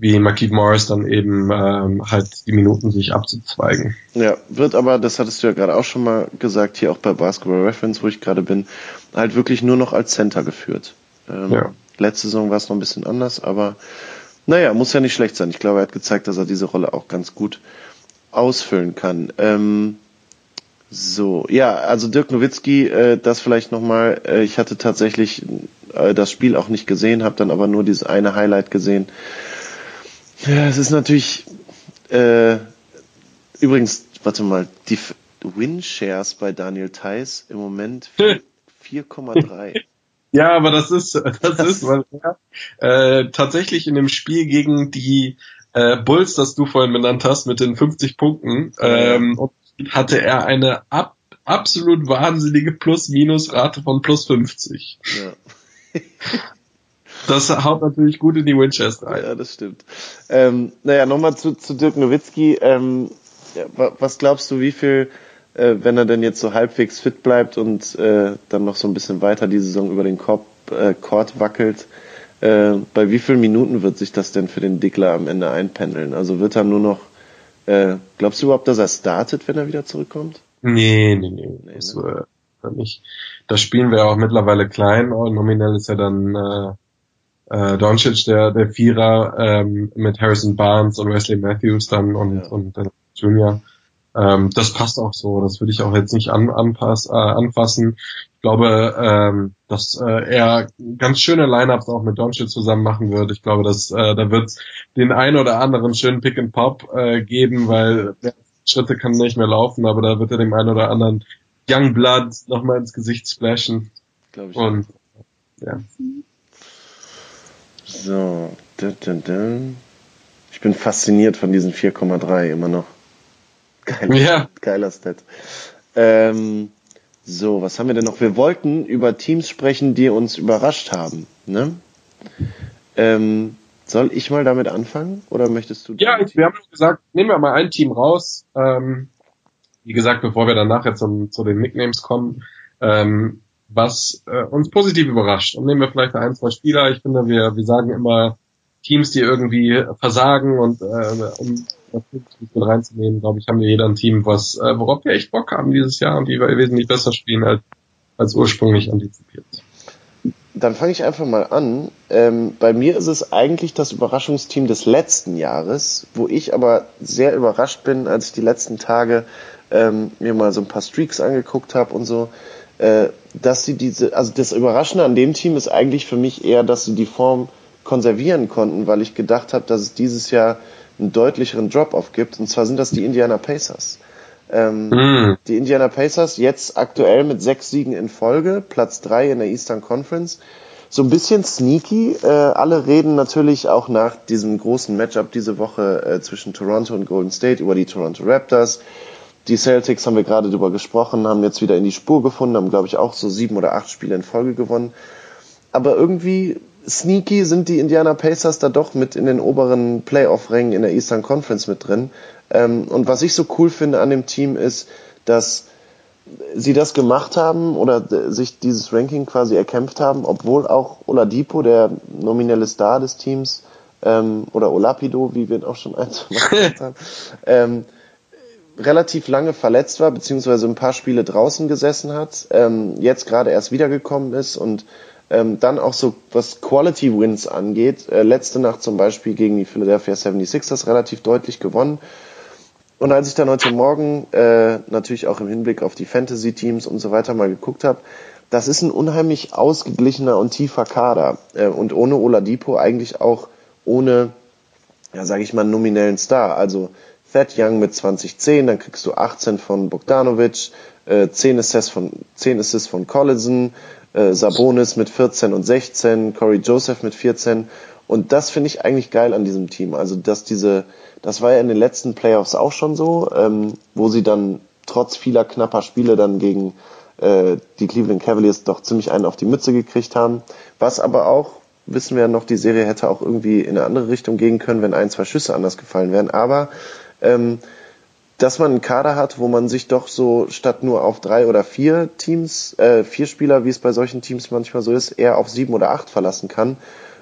wie Marquise Morris dann eben ähm, halt die Minuten sich abzuzweigen. Ja, wird aber, das hattest du ja gerade auch schon mal gesagt, hier auch bei Basketball Reference, wo ich gerade bin, halt wirklich nur noch als Center geführt. Ähm, ja. Letzte Saison war es noch ein bisschen anders, aber naja, muss ja nicht schlecht sein. Ich glaube, er hat gezeigt, dass er diese Rolle auch ganz gut ausfüllen kann. Ähm, so, ja, also Dirk Nowitzki, äh, das vielleicht nochmal, äh, ich hatte tatsächlich äh, das Spiel auch nicht gesehen, habe dann aber nur dieses eine Highlight gesehen. Ja, es ist natürlich äh, übrigens, warte mal, die Win-Shares bei Daniel Theiss im Moment *laughs* 4,3. Ja, aber das ist, das ist, weil er äh, tatsächlich in dem Spiel gegen die äh, Bulls, das du vorhin benannt hast, mit den 50 Punkten, ähm, hatte er eine ab, absolut wahnsinnige Plus-Minus-Rate von plus 50. Ja. das haut natürlich gut in die Winchester rein. Ja, das stimmt. Ähm, naja, nochmal zu, zu Dirk Nowitzki. Ähm, ja, was glaubst du, wie viel, äh, wenn er denn jetzt so halbwegs fit bleibt und äh, dann noch so ein bisschen weiter die Saison über den Korb, äh, Court wackelt, äh, bei wie vielen Minuten wird sich das denn für den Dickler am Ende einpendeln? Also wird er nur noch, äh, glaubst du überhaupt, dass er startet, wenn er wieder zurückkommt? Nee, nee, nee. nee das, ne? äh, nicht. Das spielen wir auch mittlerweile klein. Oh, nominell ist ja dann äh, äh, Doncic der, der Vierer ähm, mit Harrison Barnes und Wesley Matthews dann und, ja. und äh, Junior. Ähm, das passt auch so. Das würde ich auch jetzt nicht an, anpass, äh, anfassen. Ich glaube, ähm, dass äh, er ganz schöne Lineups auch mit Doncic zusammen machen wird. Ich glaube, dass äh, da wird den ein oder anderen schönen Pick and Pop äh, geben, weil der Schritte kann nicht mehr laufen, aber da wird er dem einen oder anderen Young Blood nochmal ins Gesicht splashen. Glaube ich. Und ja. So, ich bin fasziniert von diesen 4,3 immer noch. Geiler, ja. geiler Stat. Ähm, so, was haben wir denn noch? Wir wollten über Teams sprechen, die uns überrascht haben. Ne? Ähm, soll ich mal damit anfangen oder möchtest du? Ja, wir haben gesagt, nehmen wir mal ein Team raus. Ähm, wie gesagt, bevor wir dann nachher zum, zu den Nicknames kommen, ähm, was äh, uns positiv überrascht. Und nehmen wir vielleicht ein, zwei Spieler. Ich finde, wir, wir sagen immer Teams, die irgendwie versagen und äh, um das reinzunehmen, glaube ich, haben wir jeder ein Team, was, äh, worauf wir echt Bock haben dieses Jahr und die wesentlich besser spielen als, als ursprünglich antizipiert. Dann fange ich einfach mal an. Ähm, bei mir ist es eigentlich das Überraschungsteam des letzten Jahres, wo ich aber sehr überrascht bin, als ich die letzten Tage ähm, mir mal so ein paar Streaks angeguckt habe und so, äh, dass sie diese, also das Überraschende an dem Team ist eigentlich für mich eher, dass sie die Form konservieren konnten, weil ich gedacht habe, dass es dieses Jahr einen deutlicheren Drop-off gibt. Und zwar sind das die Indiana Pacers. Ähm, mm. Die Indiana Pacers jetzt aktuell mit sechs Siegen in Folge, Platz drei in der Eastern Conference. So ein bisschen sneaky. Äh, alle reden natürlich auch nach diesem großen Matchup diese Woche äh, zwischen Toronto und Golden State über die Toronto Raptors. Die Celtics haben wir gerade drüber gesprochen, haben jetzt wieder in die Spur gefunden, haben glaube ich auch so sieben oder acht Spiele in Folge gewonnen. Aber irgendwie sneaky sind die Indiana Pacers da doch mit in den oberen Playoff-Rängen in der Eastern Conference mit drin. Ähm, und was ich so cool finde an dem Team ist, dass sie das gemacht haben oder sich dieses Ranking quasi erkämpft haben, obwohl auch Oladipo, der nominelle Star des Teams, ähm, oder Olapido, wie wir ihn auch schon eins *laughs* gemacht haben, ähm, relativ lange verletzt war, beziehungsweise ein paar Spiele draußen gesessen hat, ähm, jetzt gerade erst wiedergekommen ist und ähm, dann auch so, was Quality Wins angeht, äh, letzte Nacht zum Beispiel gegen die Philadelphia 76ers relativ deutlich gewonnen. Und als ich dann heute Morgen äh, natürlich auch im Hinblick auf die Fantasy-Teams und so weiter mal geguckt habe, das ist ein unheimlich ausgeglichener und tiefer Kader. Äh, und ohne Oladipo eigentlich auch ohne, ja sage ich mal, nominellen Star. Also Thad Young mit 2010, dann kriegst du 18 von Bogdanovic, äh, 10 Assists von, 10 Assists von Collison, äh, Sabonis mit 14 und 16, Corey Joseph mit 14. Und das finde ich eigentlich geil an diesem Team. Also, dass diese, das war ja in den letzten Playoffs auch schon so, ähm, wo sie dann trotz vieler knapper Spiele dann gegen äh, die Cleveland Cavaliers doch ziemlich einen auf die Mütze gekriegt haben. Was aber auch, wissen wir ja noch, die Serie hätte auch irgendwie in eine andere Richtung gehen können, wenn ein, zwei Schüsse anders gefallen wären. Aber ähm, dass man einen Kader hat, wo man sich doch so statt nur auf drei oder vier Teams, äh, vier Spieler, wie es bei solchen Teams manchmal so ist, eher auf sieben oder acht verlassen kann.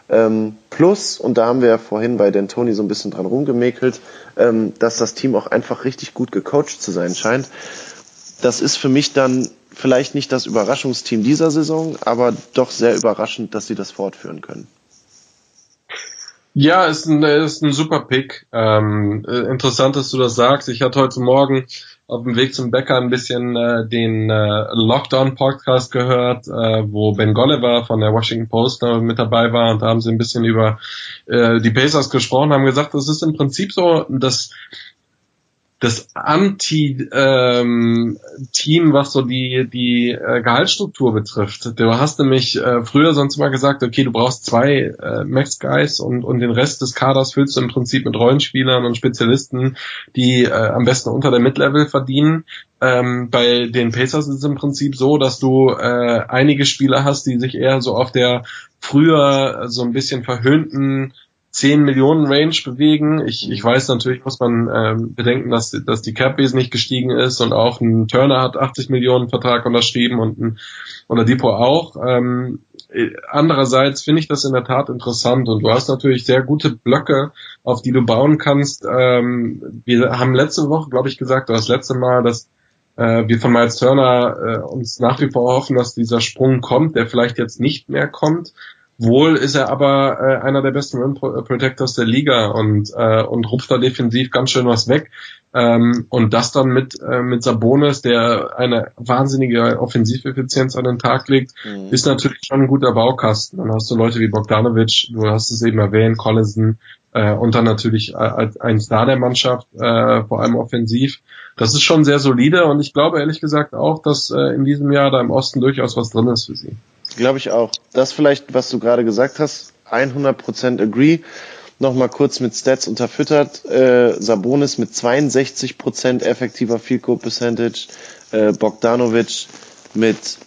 Ähm, plus, und da haben wir ja vorhin bei D'Antoni so ein bisschen dran rumgemäkelt, ähm, dass das Team auch einfach richtig gut gecoacht zu sein scheint. Das ist für mich dann vielleicht nicht das Überraschungsteam dieser Saison, aber doch sehr überraschend, dass sie das fortführen können. Ja, ist ein, ist ein super Pick. Ähm, äh, interessant, dass du das sagst. Ich hatte heute Morgen auf dem Weg zum Bäcker ein bisschen äh, den äh, Lockdown-Podcast gehört, äh, wo Ben Golliver von der Washington Post äh, mit dabei war und da haben sie ein bisschen über äh, die Pacers gesprochen, haben gesagt, das ist im Prinzip so, dass das Anti-Team, ähm, was so die die äh, Gehaltsstruktur betrifft. Du hast nämlich äh, früher sonst mal gesagt, okay, du brauchst zwei äh, Max Guys und und den Rest des Kaders füllst du im Prinzip mit Rollenspielern und Spezialisten, die äh, am besten unter der Mid-Level verdienen. Ähm, bei den Pacers ist es im Prinzip so, dass du äh, einige Spieler hast, die sich eher so auf der früher so ein bisschen verhöhnten 10 Millionen Range bewegen. Ich, ich weiß natürlich, muss man ähm, bedenken, dass, dass die Cap wesentlich gestiegen ist und auch ein Turner hat 80 Millionen Vertrag unterschrieben und ein oder Depot auch. Ähm, andererseits finde ich das in der Tat interessant und du hast natürlich sehr gute Blöcke, auf die du bauen kannst. Ähm, wir haben letzte Woche, glaube ich, gesagt, oder das letzte Mal, dass äh, wir von Miles Turner äh, uns nach wie vor hoffen, dass dieser Sprung kommt, der vielleicht jetzt nicht mehr kommt. Wohl ist er aber äh, einer der besten Rim Protectors der Liga und, äh, und rupft da defensiv ganz schön was weg. Ähm, und das dann mit, äh, mit Sabonis, der eine wahnsinnige Offensiveffizienz an den Tag legt, mhm. ist natürlich schon ein guter Baukasten. Dann hast du Leute wie Bogdanovic, du hast es eben erwähnt, Collison, äh, und dann natürlich als ein Star der Mannschaft, äh, vor allem offensiv. Das ist schon sehr solide und ich glaube ehrlich gesagt auch, dass äh, in diesem Jahr da im Osten durchaus was drin ist für sie. Glaube ich auch. Das vielleicht, was du gerade gesagt hast, 100% agree. Nochmal kurz mit Stats unterfüttert. Äh, Sabonis mit 62% effektiver Field Goal Percentage. Äh, Bogdanovic mit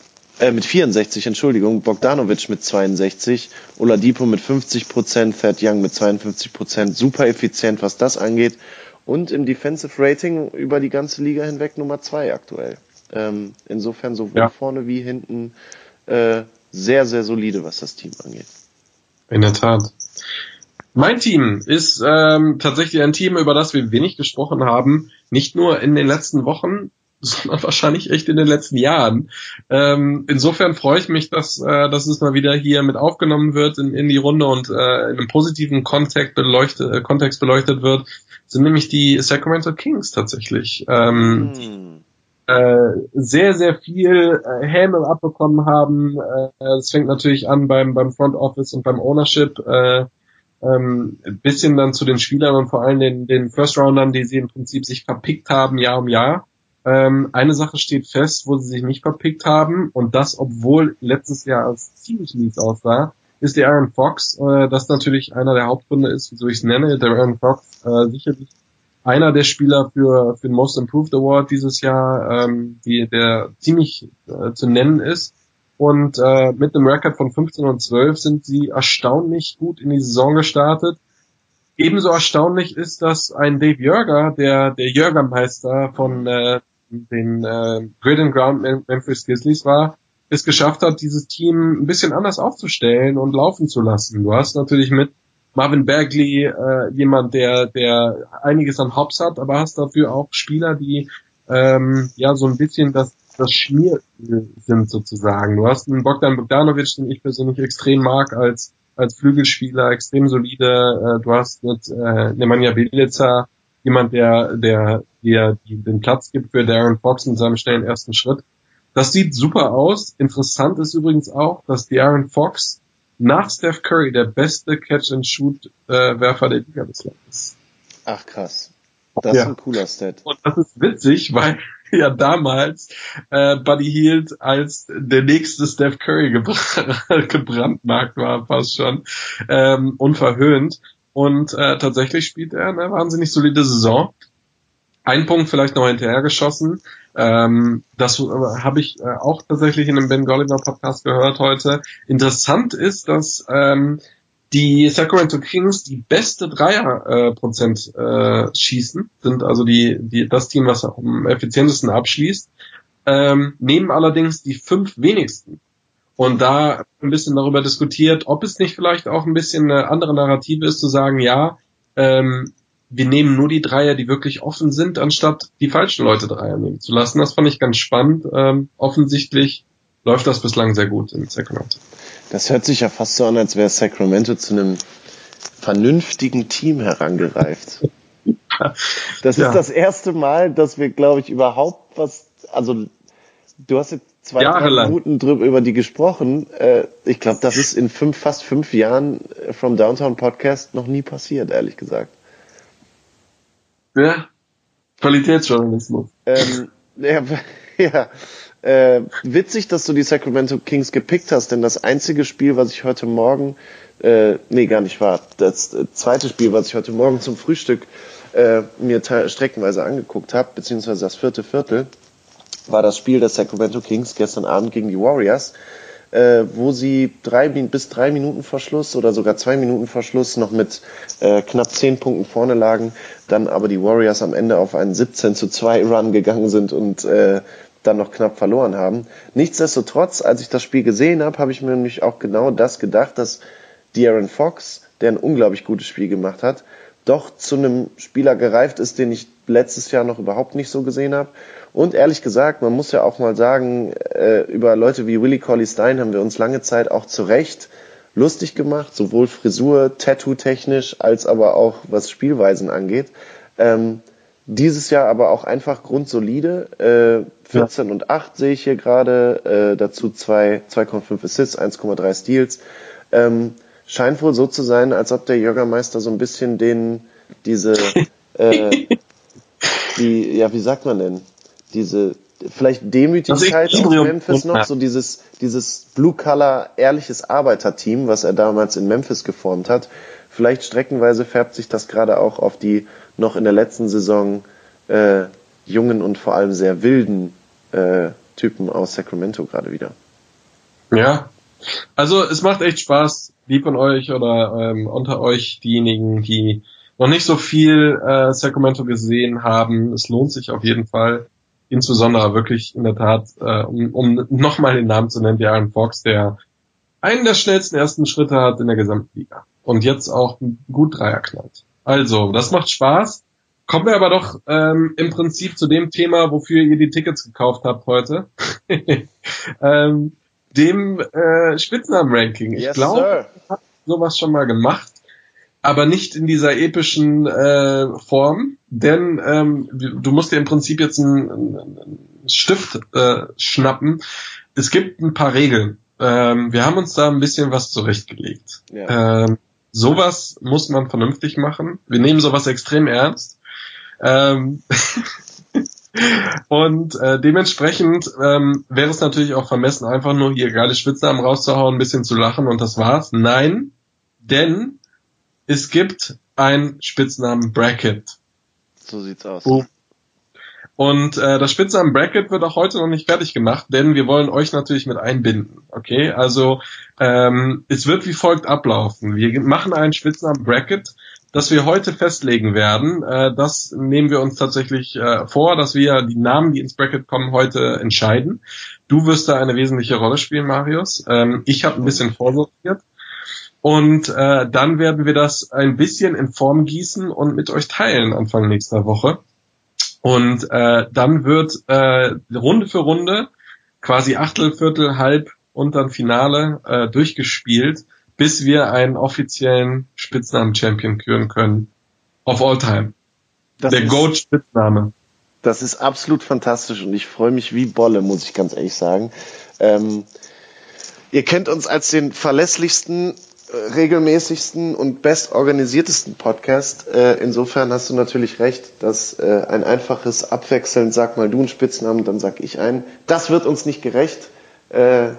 äh, mit 64, Entschuldigung, Bogdanovic mit 62, Oladipo mit 50% Thad Young mit 52% super effizient, was das angeht. Und im Defensive Rating über die ganze Liga hinweg Nummer zwei aktuell. Ähm, insofern sowohl ja. vorne wie hinten äh, sehr, sehr solide, was das Team angeht. In der Tat. Mein Team ist ähm, tatsächlich ein Team, über das wir wenig gesprochen haben, nicht nur in den letzten Wochen, *laughs* sondern wahrscheinlich echt in den letzten Jahren. Ähm, insofern freue ich mich, dass, äh, dass es mal wieder hier mit aufgenommen wird in, in die Runde und äh, in einem positiven Kontext beleuchtet, äh, Kontext beleuchtet wird, sind nämlich die Sacramento Kings tatsächlich. Ähm, hm äh, sehr, sehr viel äh, Häme abbekommen haben. Äh, es fängt natürlich an beim, beim Front Office und beim Ownership, äh, ähm, bisschen dann zu den Spielern und vor allem den, den First Roundern, die sie im Prinzip sich verpickt haben, Jahr um Jahr. Ähm, eine Sache steht fest, wo sie sich nicht verpickt haben und das, obwohl letztes Jahr als ziemlich mies aussah, ist der Aaron Fox, äh, das natürlich einer der Hauptgründe ist, wieso ich es nenne. Der Aaron Fox äh, sicherlich einer der Spieler für, für den Most Improved Award dieses Jahr, ähm, die, der ziemlich äh, zu nennen ist. Und äh, mit einem Record von 15 und 12 sind sie erstaunlich gut in die Saison gestartet. Ebenso erstaunlich ist, dass ein Dave Jörger, der der Jörgermeister von äh, den äh, Grid and Ground Memphis Grizzlies war, es geschafft hat, dieses Team ein bisschen anders aufzustellen und laufen zu lassen. Du hast natürlich mit Marvin Bagley, äh, jemand, der, der einiges an Hops hat, aber hast dafür auch Spieler, die ähm, ja so ein bisschen das, das Schmier sind sozusagen. Du hast einen Bogdan Bogdanovic, den ich persönlich extrem mag als als Flügelspieler, extrem solide. Äh, du hast mit äh, Nemanja Belica jemand, der der dir den Platz gibt für Darren Fox in seinem schnellen ersten Schritt. Das sieht super aus. Interessant ist übrigens auch, dass Darren Fox nach Steph Curry der beste Catch-and-Shoot-Werfer der Liga bislang ist. Ach krass. Das ja. ist ein cooler Stat. Und das ist witzig, *laughs* weil ja damals äh, Buddy Hield als der nächste Steph Curry gebr *laughs* gebrandmarkt war, fast schon, ähm, unverhöhnt. Und äh, tatsächlich spielt er eine wahnsinnig solide Saison. Ein Punkt vielleicht noch hinterhergeschossen. Ähm, das äh, habe ich äh, auch tatsächlich in einem Ben Golliver Podcast gehört heute. Interessant ist, dass ähm, die Sacramento Kings die beste Dreierprozent äh, äh, schießen, sind also die, die das Team, was am effizientesten abschließt, ähm, nehmen allerdings die fünf wenigsten. Und da ein bisschen darüber diskutiert, ob es nicht vielleicht auch ein bisschen eine andere Narrative ist, zu sagen, ja, ähm, wir nehmen nur die Dreier, die wirklich offen sind, anstatt die falschen Leute Dreier nehmen zu lassen. Das fand ich ganz spannend. Ähm, offensichtlich läuft das bislang sehr gut in Sacramento. Das hört sich ja fast so an, als wäre Sacramento zu einem vernünftigen Team herangereift. *laughs* Das ist ja. das erste Mal, dass wir, glaube ich, überhaupt was, also du hast jetzt zwei Minuten drüber über die gesprochen. Äh, ich glaube, das ist in fünf, fast fünf Jahren vom Downtown Podcast noch nie passiert, ehrlich gesagt. Ja. Qualitätsjournalismus. Ähm, ja, *laughs* ja. Äh, witzig, dass du die Sacramento Kings gepickt hast, denn das einzige Spiel, was ich heute Morgen, äh, nee, gar nicht wahr, das äh, zweite Spiel, was ich heute Morgen zum Frühstück äh, mir streckenweise angeguckt habe, beziehungsweise das vierte Viertel, war das Spiel der Sacramento Kings gestern Abend gegen die Warriors, äh, wo sie drei bis drei Minuten vor Schluss oder sogar zwei Minuten vor Schluss noch mit äh, knapp zehn Punkten vorne lagen, dann aber die Warriors am Ende auf einen 17 zu 2 Run gegangen sind und äh, dann noch knapp verloren haben. Nichtsdestotrotz, als ich das Spiel gesehen habe, habe ich mir nämlich auch genau das gedacht, dass De'Aaron Fox, der ein unglaublich gutes Spiel gemacht hat, doch zu einem Spieler gereift ist, den ich letztes Jahr noch überhaupt nicht so gesehen habe. Und ehrlich gesagt, man muss ja auch mal sagen, äh, über Leute wie Willie Colley Stein haben wir uns lange Zeit auch zu Recht lustig gemacht, sowohl Frisur, Tattoo-technisch, als aber auch was Spielweisen angeht. Ähm, dieses Jahr aber auch einfach grundsolide. Äh, 14 ja. und 8 sehe ich hier gerade. Äh, dazu 2,5 Assists, 1,3 Steals. Ähm, scheint wohl so zu sein, als ob der Jürgermeister so ein bisschen den, diese, äh, *laughs* die, ja, wie sagt man denn? Diese, vielleicht Demütigkeit aus Memphis noch, so dieses, dieses Blue-Color, ehrliches Arbeiterteam, was er damals in Memphis geformt hat. Vielleicht streckenweise färbt sich das gerade auch auf die noch in der letzten Saison äh, jungen und vor allem sehr wilden äh, Typen aus Sacramento gerade wieder. Ja, also es macht echt Spaß, die von euch oder ähm, unter euch diejenigen, die noch nicht so viel äh, Sacramento gesehen haben. Es lohnt sich auf jeden Fall, insbesondere wirklich in der Tat, äh, um, um nochmal den Namen zu nennen, der Aaron Fox, der einen der schnellsten ersten Schritte hat in der gesamten Liga und jetzt auch gut Dreier knallt. Also, das macht Spaß. Kommen wir aber doch ähm, im Prinzip zu dem Thema, wofür ihr die Tickets gekauft habt heute. *laughs* ähm, dem äh, Spitznamen-Ranking. Ich yes, glaube, ich habe sowas schon mal gemacht, aber nicht in dieser epischen äh, Form, denn ähm, du musst dir im Prinzip jetzt einen, einen Stift äh, schnappen. Es gibt ein paar Regeln. Ähm, wir haben uns da ein bisschen was zurechtgelegt. Ja. Ähm, sowas muss man vernünftig machen. Wir nehmen sowas extrem ernst. Ähm *laughs* und äh, dementsprechend ähm, wäre es natürlich auch vermessen, einfach nur hier geile Spitznamen rauszuhauen, ein bisschen zu lachen und das war's. Nein, denn es gibt ein Spitznamen Bracket. So sieht's aus. Oh. Und äh, das Spitznamen Bracket wird auch heute noch nicht fertig gemacht, denn wir wollen euch natürlich mit einbinden. Okay, also ähm, es wird wie folgt ablaufen. Wir machen einen Spitznamen Bracket, das wir heute festlegen werden. Äh, das nehmen wir uns tatsächlich äh, vor, dass wir die Namen, die ins Bracket kommen, heute entscheiden. Du wirst da eine wesentliche Rolle spielen, Marius. Ähm, ich habe ein bisschen vorsortiert. Und äh, dann werden wir das ein bisschen in Form gießen und mit euch teilen Anfang nächster Woche. Und äh, dann wird äh, Runde für Runde quasi Achtel, Viertel, Halb und dann Finale äh, durchgespielt, bis wir einen offiziellen Spitznamen-Champion küren können. Of all time. Das Der Goat-Spitzname. Das ist absolut fantastisch und ich freue mich wie Bolle, muss ich ganz ehrlich sagen. Ähm, ihr kennt uns als den verlässlichsten regelmäßigsten und bestorganisiertesten Podcast. Äh, insofern hast du natürlich recht, dass äh, ein einfaches Abwechseln, sag mal du einen Spitznamen, dann sag ich einen. Das wird uns nicht gerecht. Äh,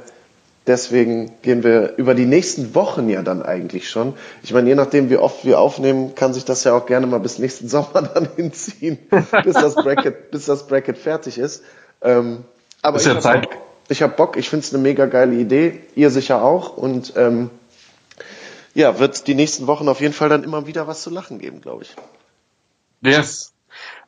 deswegen gehen wir über die nächsten Wochen ja dann eigentlich schon. Ich meine, je nachdem, wie oft wir aufnehmen, kann sich das ja auch gerne mal bis nächsten Sommer *laughs* dann hinziehen, bis das Bracket, bis das Bracket fertig ist. Ähm, aber ist ich ja habe Bock. Ich habe Bock. Ich finde es eine mega geile Idee. Ihr sicher auch. Und ähm, ja, wird die nächsten Wochen auf jeden Fall dann immer wieder was zu lachen geben, glaube ich. Yes.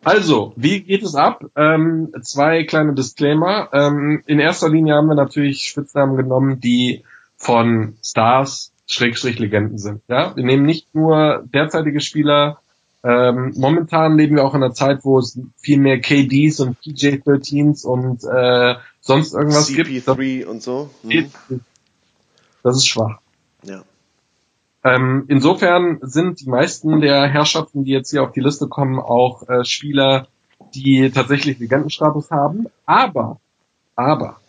Also, wie geht es ab? Ähm, zwei kleine Disclaimer. Ähm, in erster Linie haben wir natürlich Spitznamen genommen, die von Stars, Schrägstrich Legenden sind. Ja, wir nehmen nicht nur derzeitige Spieler. Ähm, momentan leben wir auch in einer Zeit, wo es viel mehr KDs und PJ13s und äh, sonst irgendwas CP3 gibt. CP3 und so. Mhm. Das ist schwach. Ja. Ähm, insofern sind die meisten der Herrschaften, die jetzt hier auf die Liste kommen, auch äh, Spieler, die tatsächlich Legendenstatus haben. Aber, aber,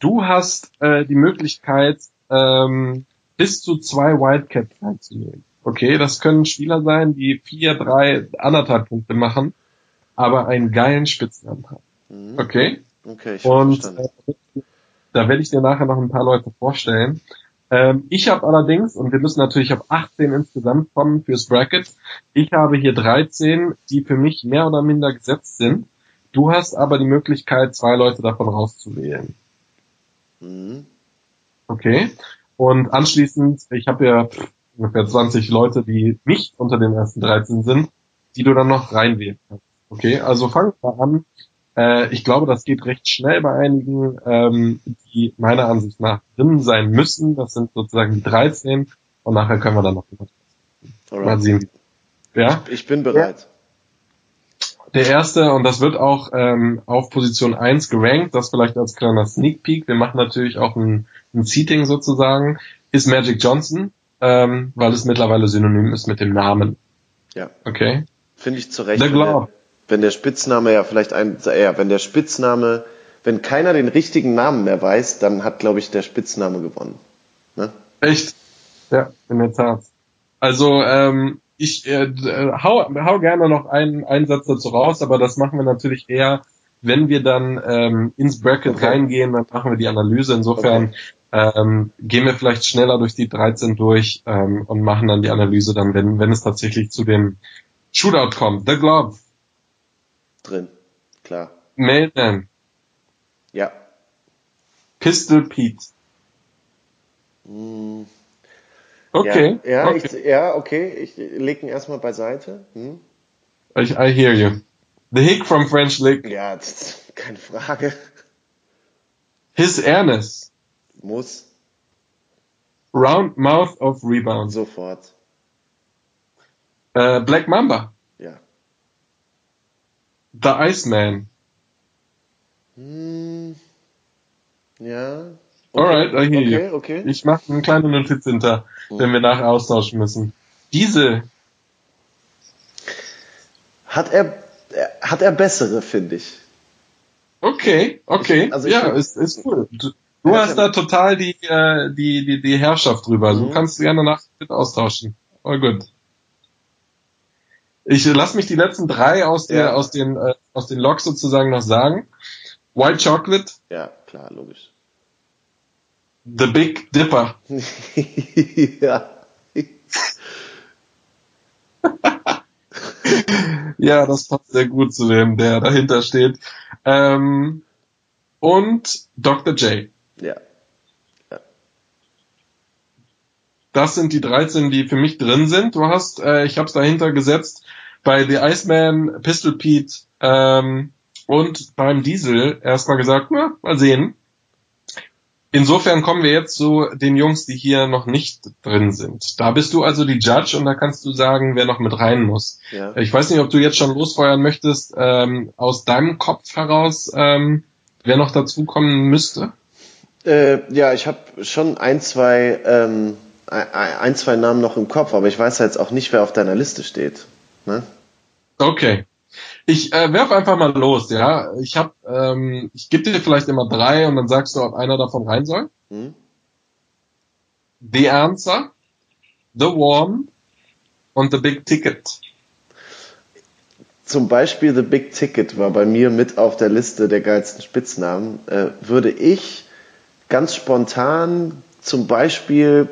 du hast äh, die Möglichkeit, ähm, bis zu zwei Wildcats einzunehmen. Okay, das können Spieler sein, die vier, drei, anderthalb Punkte machen. aber einen geilen Spitznamen haben. Mhm. Okay? Okay, ich Und äh, da werde ich dir nachher noch ein paar Leute vorstellen. Ähm, ich habe allerdings, und wir müssen natürlich auf 18 insgesamt kommen fürs Bracket, ich habe hier 13, die für mich mehr oder minder gesetzt sind. Du hast aber die Möglichkeit, zwei Leute davon rauszuwählen. Mhm. Okay? Und anschließend, ich habe ja ungefähr 20 Leute, die nicht unter den ersten 13 sind, die du dann noch reinwählen kannst. Okay? Also fangen wir an. Äh, ich glaube, das geht recht schnell bei einigen, ähm, die meiner Ansicht nach drin sein müssen. Das sind sozusagen die 13. Und nachher können wir dann noch mal sehen. Ja? Ich bin bereit. Der erste, und das wird auch ähm, auf Position 1 gerankt, das vielleicht als kleiner Sneak Peek, wir machen natürlich auch ein, ein Seating sozusagen, ist Magic Johnson, ähm, weil es mittlerweile synonym ist mit dem Namen. Ja. Okay? Finde ich zu Recht. The Glove. Wenn der Spitzname ja vielleicht ein, ja, wenn der Spitzname, wenn keiner den richtigen Namen mehr weiß, dann hat, glaube ich, der Spitzname gewonnen. Ne? Echt? Ja, in der Tat. Also, ähm, ich äh, äh, hau, hau gerne noch einen, einen Satz dazu raus, aber das machen wir natürlich eher, wenn wir dann ähm, ins Bracket Okay. reingehen, dann machen wir die Analyse. Insofern ähm, gehen wir vielleicht schneller durch die 13 durch ähm, und machen dann die Analyse dann, wenn, wenn es tatsächlich zu dem Shootout kommt. The Glove, Drin. Klar. Mailman, Ja. Pistol Pete. Hm. Okay, Ja, ja, okay. Ich, ja okay. Ich leg ihn erstmal beiseite. Hm? I, I hear you. The Hick from French Lick, Ja, das ist keine Frage. His Ernest, Muss. Round Mouth of Rebound. Sofort. Äh, Black Mamba. The Iceman. Hm. Ja. Alright, I hear Okay, you. okay. Ich mache eine kleine Notiz hinter, wenn wir nachher austauschen müssen. Diese, Hat er, er- hat er bessere, finde ich. okay, okay, Also ich ja, find- ist, ist cool. Du, hast da total die, äh, die, die, die Herrschaft drüber. Mhm. Du kannst gerne nachher austauschen. All gut. Ich lass mich die letzten drei aus der, Ja. aus den, äh, aus den Logs sozusagen noch sagen. White Chocolate, Ja, klar, logisch. The Big Dipper. *laughs* ja. *laughs* Ja, das passt sehr gut zu dem, der dahinter steht. Ähm, und Dr. J. Ja. Das sind die 13, die für mich drin sind. Du hast, äh, ich habe es dahinter gesetzt, bei The Iceman, Pistol Pete ähm, und beim Diesel erstmal gesagt, na, mal sehen. Insofern kommen wir jetzt zu den Jungs, die hier noch nicht drin sind. Da bist du also die Judge und da kannst du sagen, wer noch mit rein muss. ja. Ich weiß nicht, ob du jetzt schon losfeuern möchtest, ähm, aus deinem Kopf heraus, ähm, wer noch dazukommen müsste. Äh, ja, ich habe schon ein, zwei, ähm, ein, zwei Namen noch im Kopf, aber ich weiß jetzt auch nicht, wer auf deiner Liste steht. Ne? Okay. Ich äh, werf einfach mal los, ja. Ich hab, ähm, ich gebe dir vielleicht immer drei und dann sagst du, ob einer davon rein soll. Hm? The Answer, The Warm und The Big Ticket. Zum Beispiel The Big Ticket war bei mir mit auf der Liste der geilsten Spitznamen. Äh, würde ich ganz spontan zum Beispiel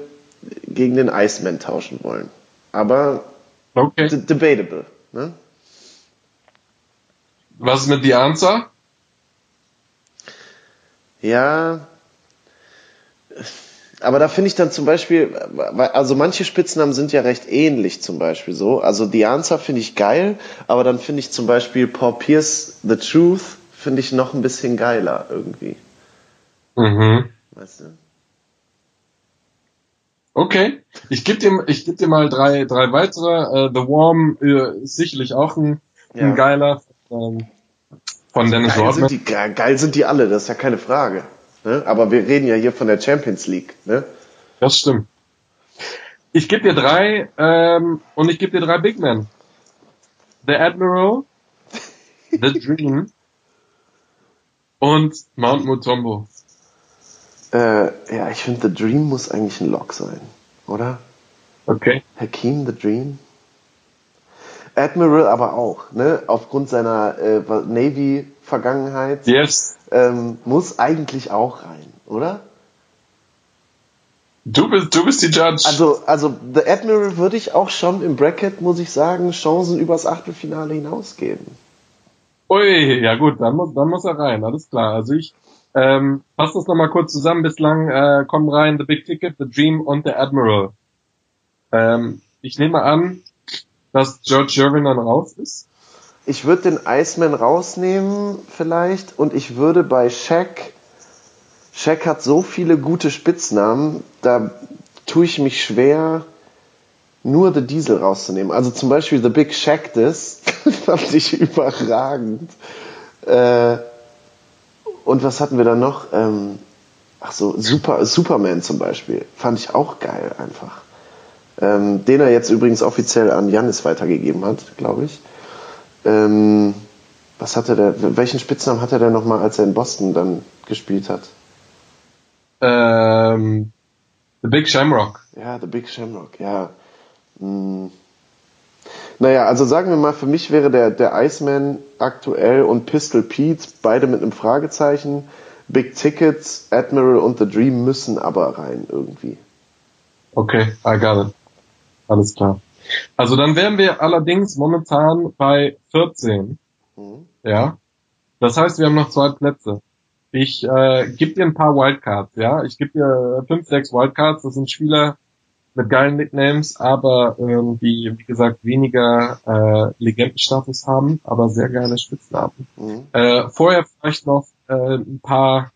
gegen den Iceman tauschen wollen. Aber Okay. debatable. Ne? Was ist mit The Answer? Ja, aber da finde ich dann zum Beispiel, also manche Spitznamen sind ja recht ähnlich zum Beispiel so. Also The Answer finde ich geil, aber dann finde ich zum Beispiel Paul Pierce The Truth finde ich noch ein bisschen geiler irgendwie. Mhm. Weißt du? Okay. Ich gebe dir, ich geb dir mal drei, drei weitere. Äh, The Warm äh, ist sicherlich auch ein, Ja. ein geiler ähm, von Dennis Geil Rodman. sind, die, ge- geil sind die alle, das ist ja keine Frage. Ne? Aber wir reden ja hier von der Champions League. Ne? Das stimmt. Ich gebe dir drei ähm, und ich gebe dir drei Big Men. The Admiral, The *laughs* Dream und Mount Mutombo. Äh, ja, ich finde The Dream muss eigentlich ein Lock sein, oder? Okay. Hakeem The Dream? Admiral aber auch, ne? Aufgrund seiner äh, Navy-Vergangenheit Yes. ähm, muss eigentlich auch rein, oder? Du bist, du bist die Judge. Also, also The Admiral würde ich auch schon im Bracket, muss ich sagen, Chancen übers Achtelfinale hinausgeben. Ui, ja gut, dann muss, dann muss er rein, alles klar. Also ich ähm, fasse das nochmal kurz zusammen. Bislang äh, kommen rein The Big Ticket, The Dream und The Admiral. Ähm, ich nehme an, dass George Irvin dann raus ist. Ich würde den Iceman rausnehmen vielleicht und ich würde bei Shaq, Shaq hat so viele gute Spitznamen, da tue ich mich schwer, nur The Diesel rauszunehmen. Also zum Beispiel The Big Shaq das *laughs* fand ich überragend. Äh, und was hatten wir da noch? Ähm, ach so, Super, Superman zum Beispiel. Fand ich auch geil einfach. Ähm, den er jetzt übrigens offiziell an Janis weitergegeben hat, glaube ich. Ähm, was hatte der, welchen Spitznamen hatte der nochmal, als er in Boston dann gespielt hat? Ähm, The Big Shamrock. Ja, The Big Shamrock, ja. Hm. Naja, also sagen wir mal, für mich wäre der, der Iceman aktuell und Pistol Pete, beide mit einem Fragezeichen. Big Tickets, Admiral und The Dream müssen aber rein irgendwie. Okay, I got it. Alles klar. Also dann wären wir allerdings momentan bei 14. Mhm. Ja. Das heißt, wir haben noch zwei Plätze. Ich äh, gebe dir ein paar Wildcards, ja. Ich gebe dir fünf, sechs Wildcards. Das sind Spieler mit geilen Nicknames, aber ähm, die, wie gesagt, weniger äh, Legendenstatus haben, aber sehr geile Spitznamen. Mhm. Äh, vorher vielleicht noch äh, ein paar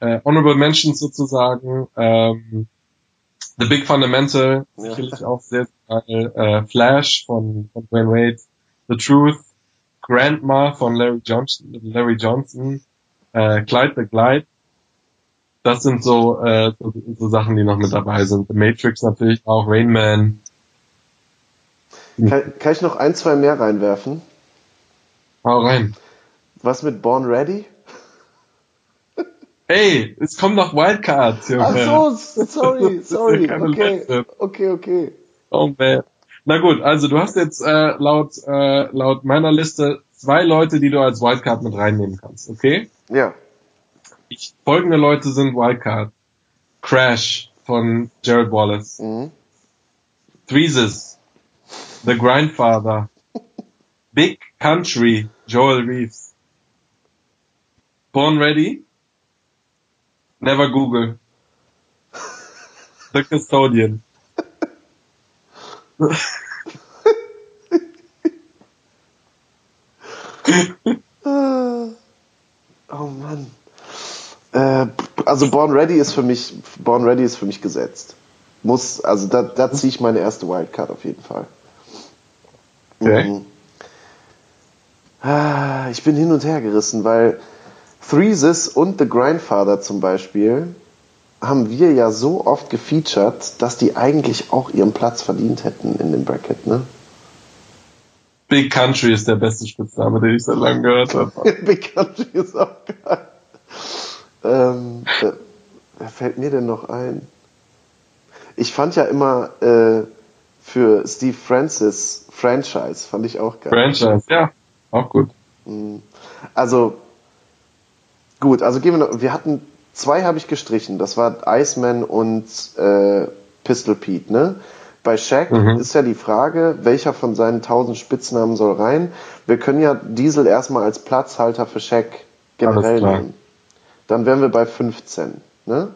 äh, Honorable Mentions sozusagen. Ähm, The Big Fundamental, Ja. sicherlich auch sehr, sehr geil. Äh, Flash von, von Dwayne Wade. The Truth. Grandma von Larry Johnson, Larry Johnson. Äh, Clyde the Glide. Das sind so, äh, so, so Sachen, die noch mit dabei sind. The Matrix natürlich auch. Rain Man. Kann, kann ich noch ein, zwei mehr reinwerfen? Hau rein. Was mit Born Ready? *laughs* Ey, es kommen noch Wildcards, Junge. Ach so, sorry, *laughs* sorry. Okay, Liste. okay, okay. Oh man. Na gut, also du hast jetzt äh, laut äh, laut meiner Liste zwei Leute, die du als Wildcard mit reinnehmen kannst, okay? Ja. Ich, folgende Leute sind Wildcard. Crash von Jared Wallace. Mhm. Threeses. The Grindfather. *laughs* Big Country. Joel Reeves. Born Ready. Never Google. The Custodian. *laughs* *laughs* Oh Mann. Also Born Ready ist für mich, Born Ready ist für mich gesetzt. Muss, also da, da ziehe ich meine erste Wildcard auf jeden Fall. Okay. Mhm. Ah, ich bin hin und her gerissen, weil Threesis und The Grindfather zum Beispiel haben wir ja so oft gefeatured, dass die eigentlich auch ihren Platz verdient hätten in dem Bracket, ne? Big Country ist der beste Spitzname, den ich seit langem gehört habe. *laughs* Big Country ist auch geil. Ähm, äh, wer fällt mir denn noch ein? Ich fand ja immer äh, für Steve Francis Franchise, fand ich auch geil. Franchise, ja, auch gut. Also, gut, also gehen wir noch, wir hatten, zwei habe ich gestrichen, das war Iceman und äh, Pistol Pete, ne? Bei Shaq Mhm. ist ja die Frage, welcher von seinen tausend Spitznamen soll rein? Wir können ja Diesel erstmal als Platzhalter für Shaq generell nehmen. Dann wären wir bei 15, ne?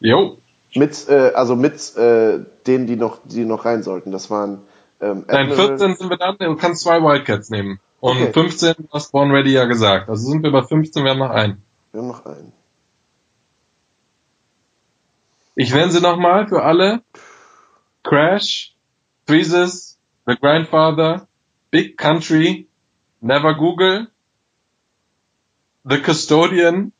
Jo, Mit, äh, also mit äh, denen, die noch, die noch rein sollten. Das waren ähm, nein, Admiral- 14 sind wir dann, du kannst zwei Wildcats nehmen. Und Okay. 15, du hast Born Ready ja gesagt. Also sind wir bei 15, wir haben noch einen. Wir haben noch einen. Ich nenne sie nochmal für alle. Crash, Threeses, The Grandfather, Big Country, Never Google, The Custodian.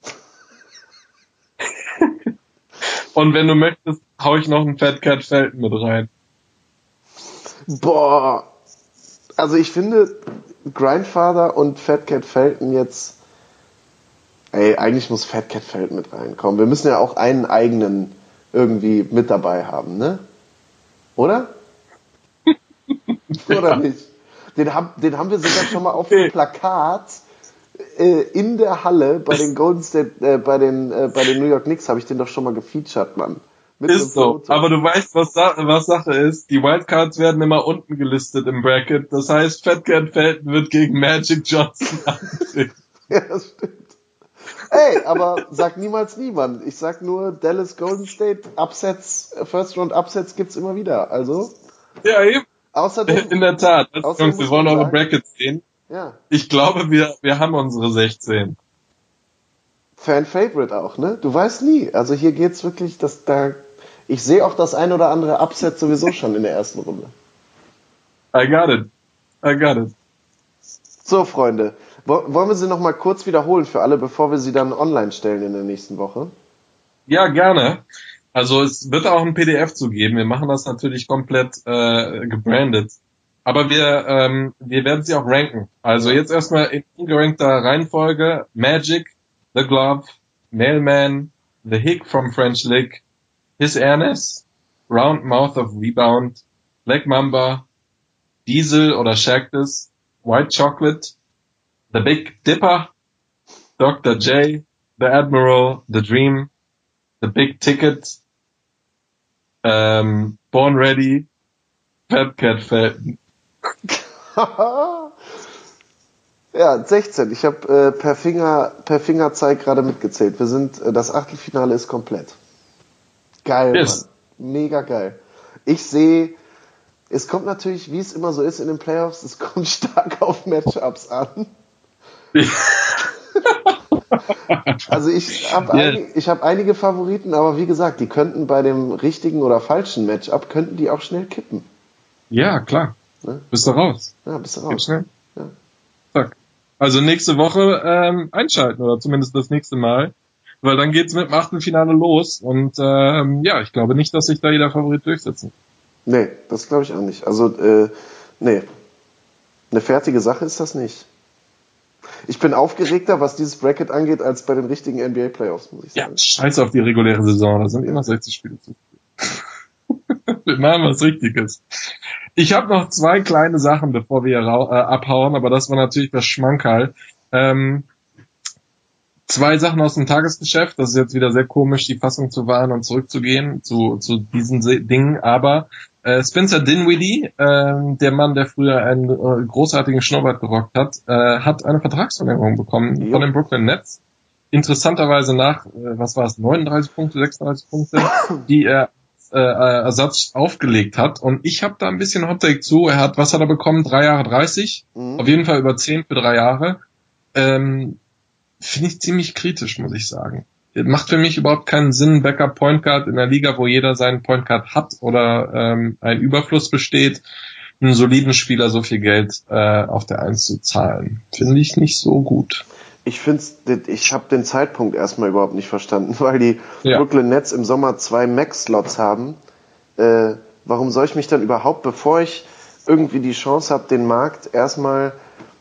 Und wenn du möchtest, hau ich noch einen Fat Cat Felton mit rein. Boah. Also ich finde Grindfather und Fat Cat Felton jetzt. Ey, eigentlich muss Fat Cat Felton mit reinkommen. Wir müssen ja auch einen eigenen irgendwie mit dabei haben, ne? Oder? *laughs* Oder nicht? Den, hab, den haben wir sogar schon mal auf dem Plakat äh, in der Halle bei den *laughs* Golden State, äh, bei den, äh, bei den New York Knicks habe ich den doch schon mal gefeatured, Mann. Mit Ist so. Aber du weißt, was, was Sache ist. Die Wildcards werden immer unten gelistet im Bracket. Das heißt, Fat Cat Felton wird gegen Magic Johnson *laughs* antreten. *laughs* Ja, das stimmt. Ey, aber sag niemals niemand. Ich sag nur Dallas Golden State Upsets, First Round Upsets gibt's immer wieder. Also, Ja, eben. außerdem, In der Tat. Außerdem Jungs, wir wollen eure Brackets sehen. Ja, Ich glaube, wir, wir haben unsere 16. Fan Favorite auch, ne? Du weißt nie. Also hier geht's wirklich, dass da, ich sehe auch das ein oder andere Upset sowieso schon in der ersten Runde. I got it. I got it. So, Freunde, wo- wollen wir sie noch mal kurz wiederholen für alle, bevor wir sie dann online stellen in der nächsten Woche? Ja, gerne. Also es wird auch ein PDF zu geben. Wir machen das natürlich komplett äh, gebrandet. Aber wir, ähm, wir werden sie auch ranken. Also jetzt erstmal in ungerankter Reihenfolge. Magic, The Glove, Mailman, The Hick from French Lick, His Airness, Round Mouth of Rebound, Black Mamba, Diesel oder Shactus, White Chocolate, The Big Dipper, Dr. J, The Admiral, The Dream, The Big Ticket, ähm, Born Ready, Fat Cat Felton. *laughs* ja, 16. Ich habe äh, per Finger per Fingerzeig gerade mitgezählt. Wir sind äh, das Achtelfinale ist komplett. Geil, Yes. Mann. Mega geil. Ich sehe es kommt natürlich, wie es immer so ist in den Playoffs, es *laughs* kommt stark auf Matchups an. *laughs* Also ich habe Ja. einig, ich hab einige Favoriten, aber wie gesagt, die könnten bei dem richtigen oder falschen Matchup, könnten die auch schnell kippen. Ja, klar. Ne? Bist du raus. Ja, bist du Gib raus. schnell. Ja. Zack. Also nächste Woche ähm, einschalten oder zumindest das nächste Mal. Weil dann geht's mit dem Achtelfinale los und ähm, ja, ich glaube nicht, dass sich da jeder Favorit durchsetzen. Nee, das glaube ich auch nicht. Also, äh, nee. Eine fertige Sache ist das nicht. Ich bin aufgeregter, was dieses Bracket angeht, als bei den richtigen NBA-Playoffs, muss ich Ja, sagen. scheiß auf die reguläre Saison, da sind immer 60 Spiele zu. *laughs* Wir machen was Richtiges. Ich habe noch zwei kleine Sachen, bevor wir äh, abhauen, aber das war natürlich das Schmankerl. Ähm, zwei Sachen aus dem Tagesgeschäft. Das ist jetzt wieder sehr komisch, die Fassung zu wahren und zurückzugehen zu, zu diesen Se- Dingen. Aber äh, Spencer Dinwiddie, ähm, der Mann, der früher einen äh, großartigen Schnurrbart gerockt hat, äh, hat eine Vertragsverlängerung bekommen Jo. von den Brooklyn Nets. Interessanterweise nach, äh, was war es, 39 Punkte, 36 Punkte, die er äh, äh, Ersatz aufgelegt hat. Und ich habe da ein bisschen Hottake zu. Er hat, was hat er bekommen? Drei Jahre 30? Mhm. Auf jeden Fall über 10 für drei Jahre. Ähm, Finde ich ziemlich kritisch, muss ich sagen. Macht für mich überhaupt keinen Sinn, Backup Point Guard in der Liga, wo jeder seinen Point Guard hat oder ähm, ein Überfluss besteht, einen soliden Spieler so viel Geld äh, auf der Eins zu zahlen. Finde ich nicht so gut. Ich finde, ich habe den Zeitpunkt erstmal überhaupt nicht verstanden, *laughs* weil die Ja. Brooklyn Nets im Sommer zwei Max-Slots haben. Äh, warum soll ich mich dann überhaupt, bevor ich irgendwie die Chance habe, den Markt erstmal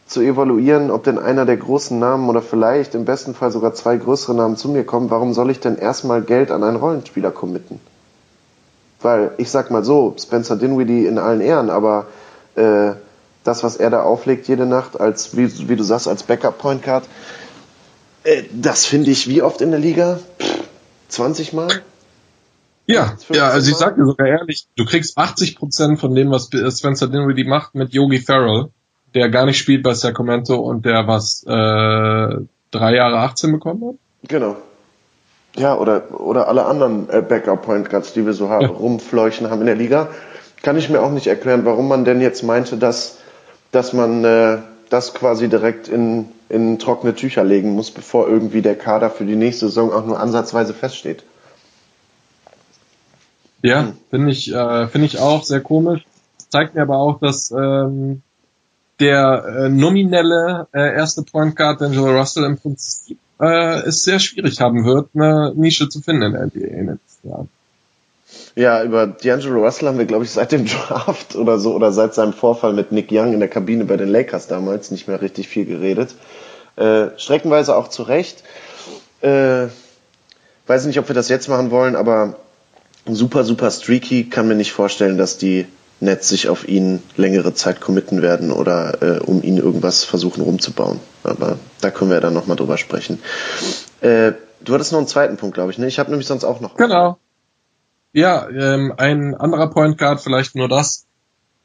zu evaluieren, ob denn einer der großen Namen oder vielleicht im besten Fall sogar zwei größere Namen zu mir kommen, warum soll ich denn erstmal Geld an einen Rollenspieler committen? Weil ich sag mal so, Spencer Dinwiddie in allen Ehren, aber äh, das, was er da auflegt jede Nacht, als wie, wie du sagst, als Backup Point Guard, äh, das finde ich wie oft in der Liga? Pff, 20 Mal? Ja, 15 ja, also ich Mal? sag dir sogar ehrlich, du kriegst 80 Prozent von dem, was Spencer Dinwiddie macht mit Yogi Farrell, der gar nicht spielt bei Sacramento und der was äh, drei Jahre 18 bekommen hat. Genau. Ja, oder, oder alle anderen äh, Backup Point Guards, die wir so haben, Ja. rumfleuchen haben in der Liga. Kann ich mir auch nicht erklären, warum man denn jetzt meinte, dass, dass man äh, das quasi direkt in, in trockene Tücher legen muss, bevor irgendwie der Kader für die nächste Saison auch nur ansatzweise feststeht. Ja, finde ich, äh, finde ich auch sehr komisch. Zeigt mir aber auch, dass ähm, der äh, nominelle äh, erste Point Guard, D'Angelo Russell, im Prinzip äh, es sehr schwierig haben wird, eine Nische zu finden in der NBA in den nächsten Jahren. Ja, über D'Angelo Russell haben wir, glaube ich, seit dem *laughs* Draft oder so oder seit seinem Vorfall mit Nick Young in der Kabine bei den Lakers damals nicht mehr richtig viel geredet. Äh, streckenweise auch zu Recht. Äh, weiß nicht, ob wir das jetzt machen wollen, aber super, super streaky. Kann mir nicht vorstellen, dass die Nets sich auf ihn längere Zeit committen werden oder äh, um ihn irgendwas versuchen rumzubauen. Aber da können wir dann nochmal drüber sprechen. Äh, du hattest noch einen zweiten Punkt, glaube ich. Ne? Ich habe nämlich sonst auch noch. Genau. Ja, ähm, ein anderer Point Guard, vielleicht nur das.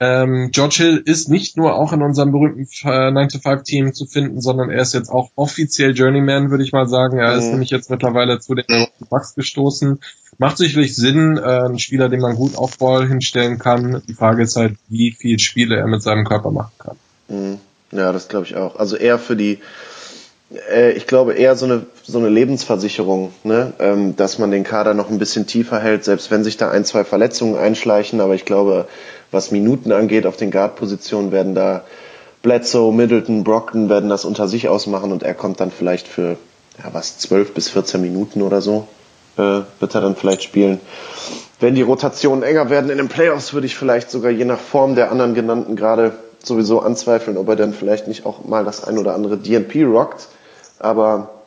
Ähm, George Hill ist nicht nur auch in unserem berühmten äh, 9-to-5-Team zu finden, sondern er ist jetzt auch offiziell Journeyman, würde ich mal sagen. Er mhm. ist nämlich jetzt mittlerweile zu den Bucks gestoßen. Macht sicherlich Sinn, äh, ein Spieler, den man gut auf Ball hinstellen kann. Die Frage ist halt, wie viel Spiele er mit seinem Körper machen kann. Mhm. Ja, das glaube ich auch. Also eher für die, äh, ich glaube eher so eine so eine Lebensversicherung, ne? ähm, dass man den Kader noch ein bisschen tiefer hält, selbst wenn sich da ein, zwei Verletzungen einschleichen. Aber ich glaube, was Minuten angeht, auf den Guard-Positionen werden da Bledsoe, Middleton, Brockton werden das unter sich ausmachen und er kommt dann vielleicht für ja, was zwölf bis 14 Minuten oder so äh, wird er dann vielleicht spielen. Wenn die Rotationen enger werden in den Playoffs, würde ich vielleicht sogar je nach Form der anderen genannten gerade sowieso anzweifeln, ob er dann vielleicht nicht auch mal das ein oder andere DNP rockt. Aber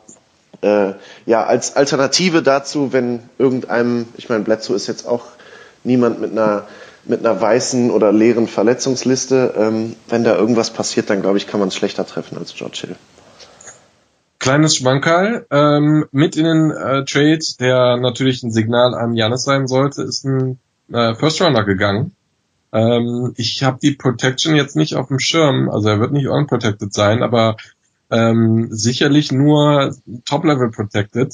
äh, ja, als Alternative dazu, wenn irgendeinem, ich meine, Bledsoe ist jetzt auch niemand mit einer mit einer weißen oder leeren Verletzungsliste. Ähm, wenn da irgendwas passiert, dann glaube ich, kann man es schlechter treffen als George Hill. Kleines Schmankerl. Ähm, mit in den äh, Trade, der natürlich ein Signal an Janis sein sollte, ist ein äh, First Runner gegangen. Ähm, ich habe die Protection jetzt nicht auf dem Schirm, also er wird nicht unprotected sein, aber ähm, sicherlich nur Top-Level protected.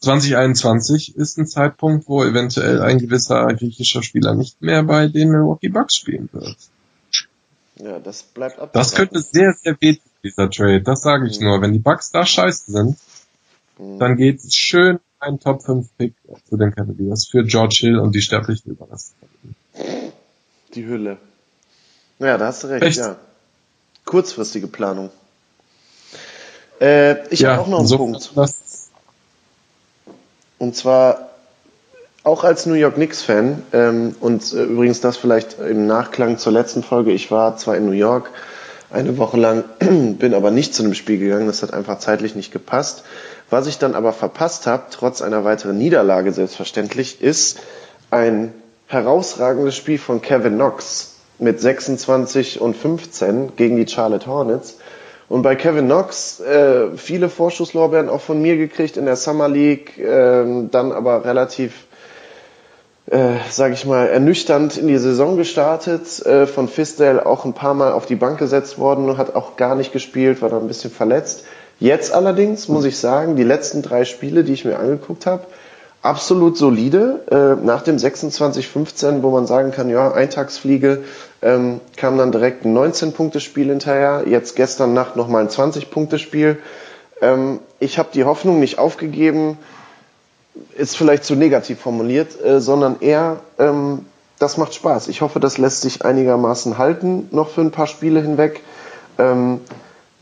2021 ist ein Zeitpunkt, wo eventuell ein gewisser griechischer Spieler nicht mehr bei den Milwaukee Bucks spielen wird. Ja, das bleibt ab. Das könnte sehr, sehr wehtun, dieser Trade. Das sage ich mhm. nur. Wenn die Bucks da scheiße sind, mhm. dann geht schön ein Top 5 Pick zu den Cavaliers für George Hill und die sterblichen Überreste. Die Hülle. Ja, da hast du recht, Echt? ja. Kurzfristige Planung. Äh, ich ja, habe auch noch einen so Punkt. Und zwar auch als New York Knicks-Fan ähm, und äh, übrigens das vielleicht im Nachklang zur letzten Folge. Ich war zwar in New York eine Woche lang, *clears throat* bin aber nicht zu einem Spiel gegangen. Das hat einfach zeitlich nicht gepasst. Was ich dann aber verpasst habe, trotz einer weiteren Niederlage selbstverständlich, ist ein herausragendes Spiel von Kevin Knox mit 26 und 15 gegen die Charlotte Hornets. Und bei Kevin Knox äh, viele Vorschusslorbeeren auch von mir gekriegt in der Summer League, äh, dann aber relativ, äh, sage ich mal, ernüchternd in die Saison gestartet. Äh, von Fisdale auch ein paar Mal auf die Bank gesetzt worden, hat auch gar nicht gespielt, war da ein bisschen verletzt. Jetzt allerdings muss ich sagen, die letzten drei Spiele, die ich mir angeguckt habe, absolut solide. Äh, nach dem 26-15, wo man sagen kann, ja, Eintagsfliege, ähm, kam dann direkt ein 19-Punkte-Spiel hinterher. Jetzt gestern Nacht nochmal ein 20-Punkte-Spiel. Ähm, ich habe die Hoffnung nicht aufgegeben, ist vielleicht zu negativ formuliert, äh, sondern eher, ähm, das macht Spaß. Ich hoffe, das lässt sich einigermaßen halten, noch für ein paar Spiele hinweg. Ähm,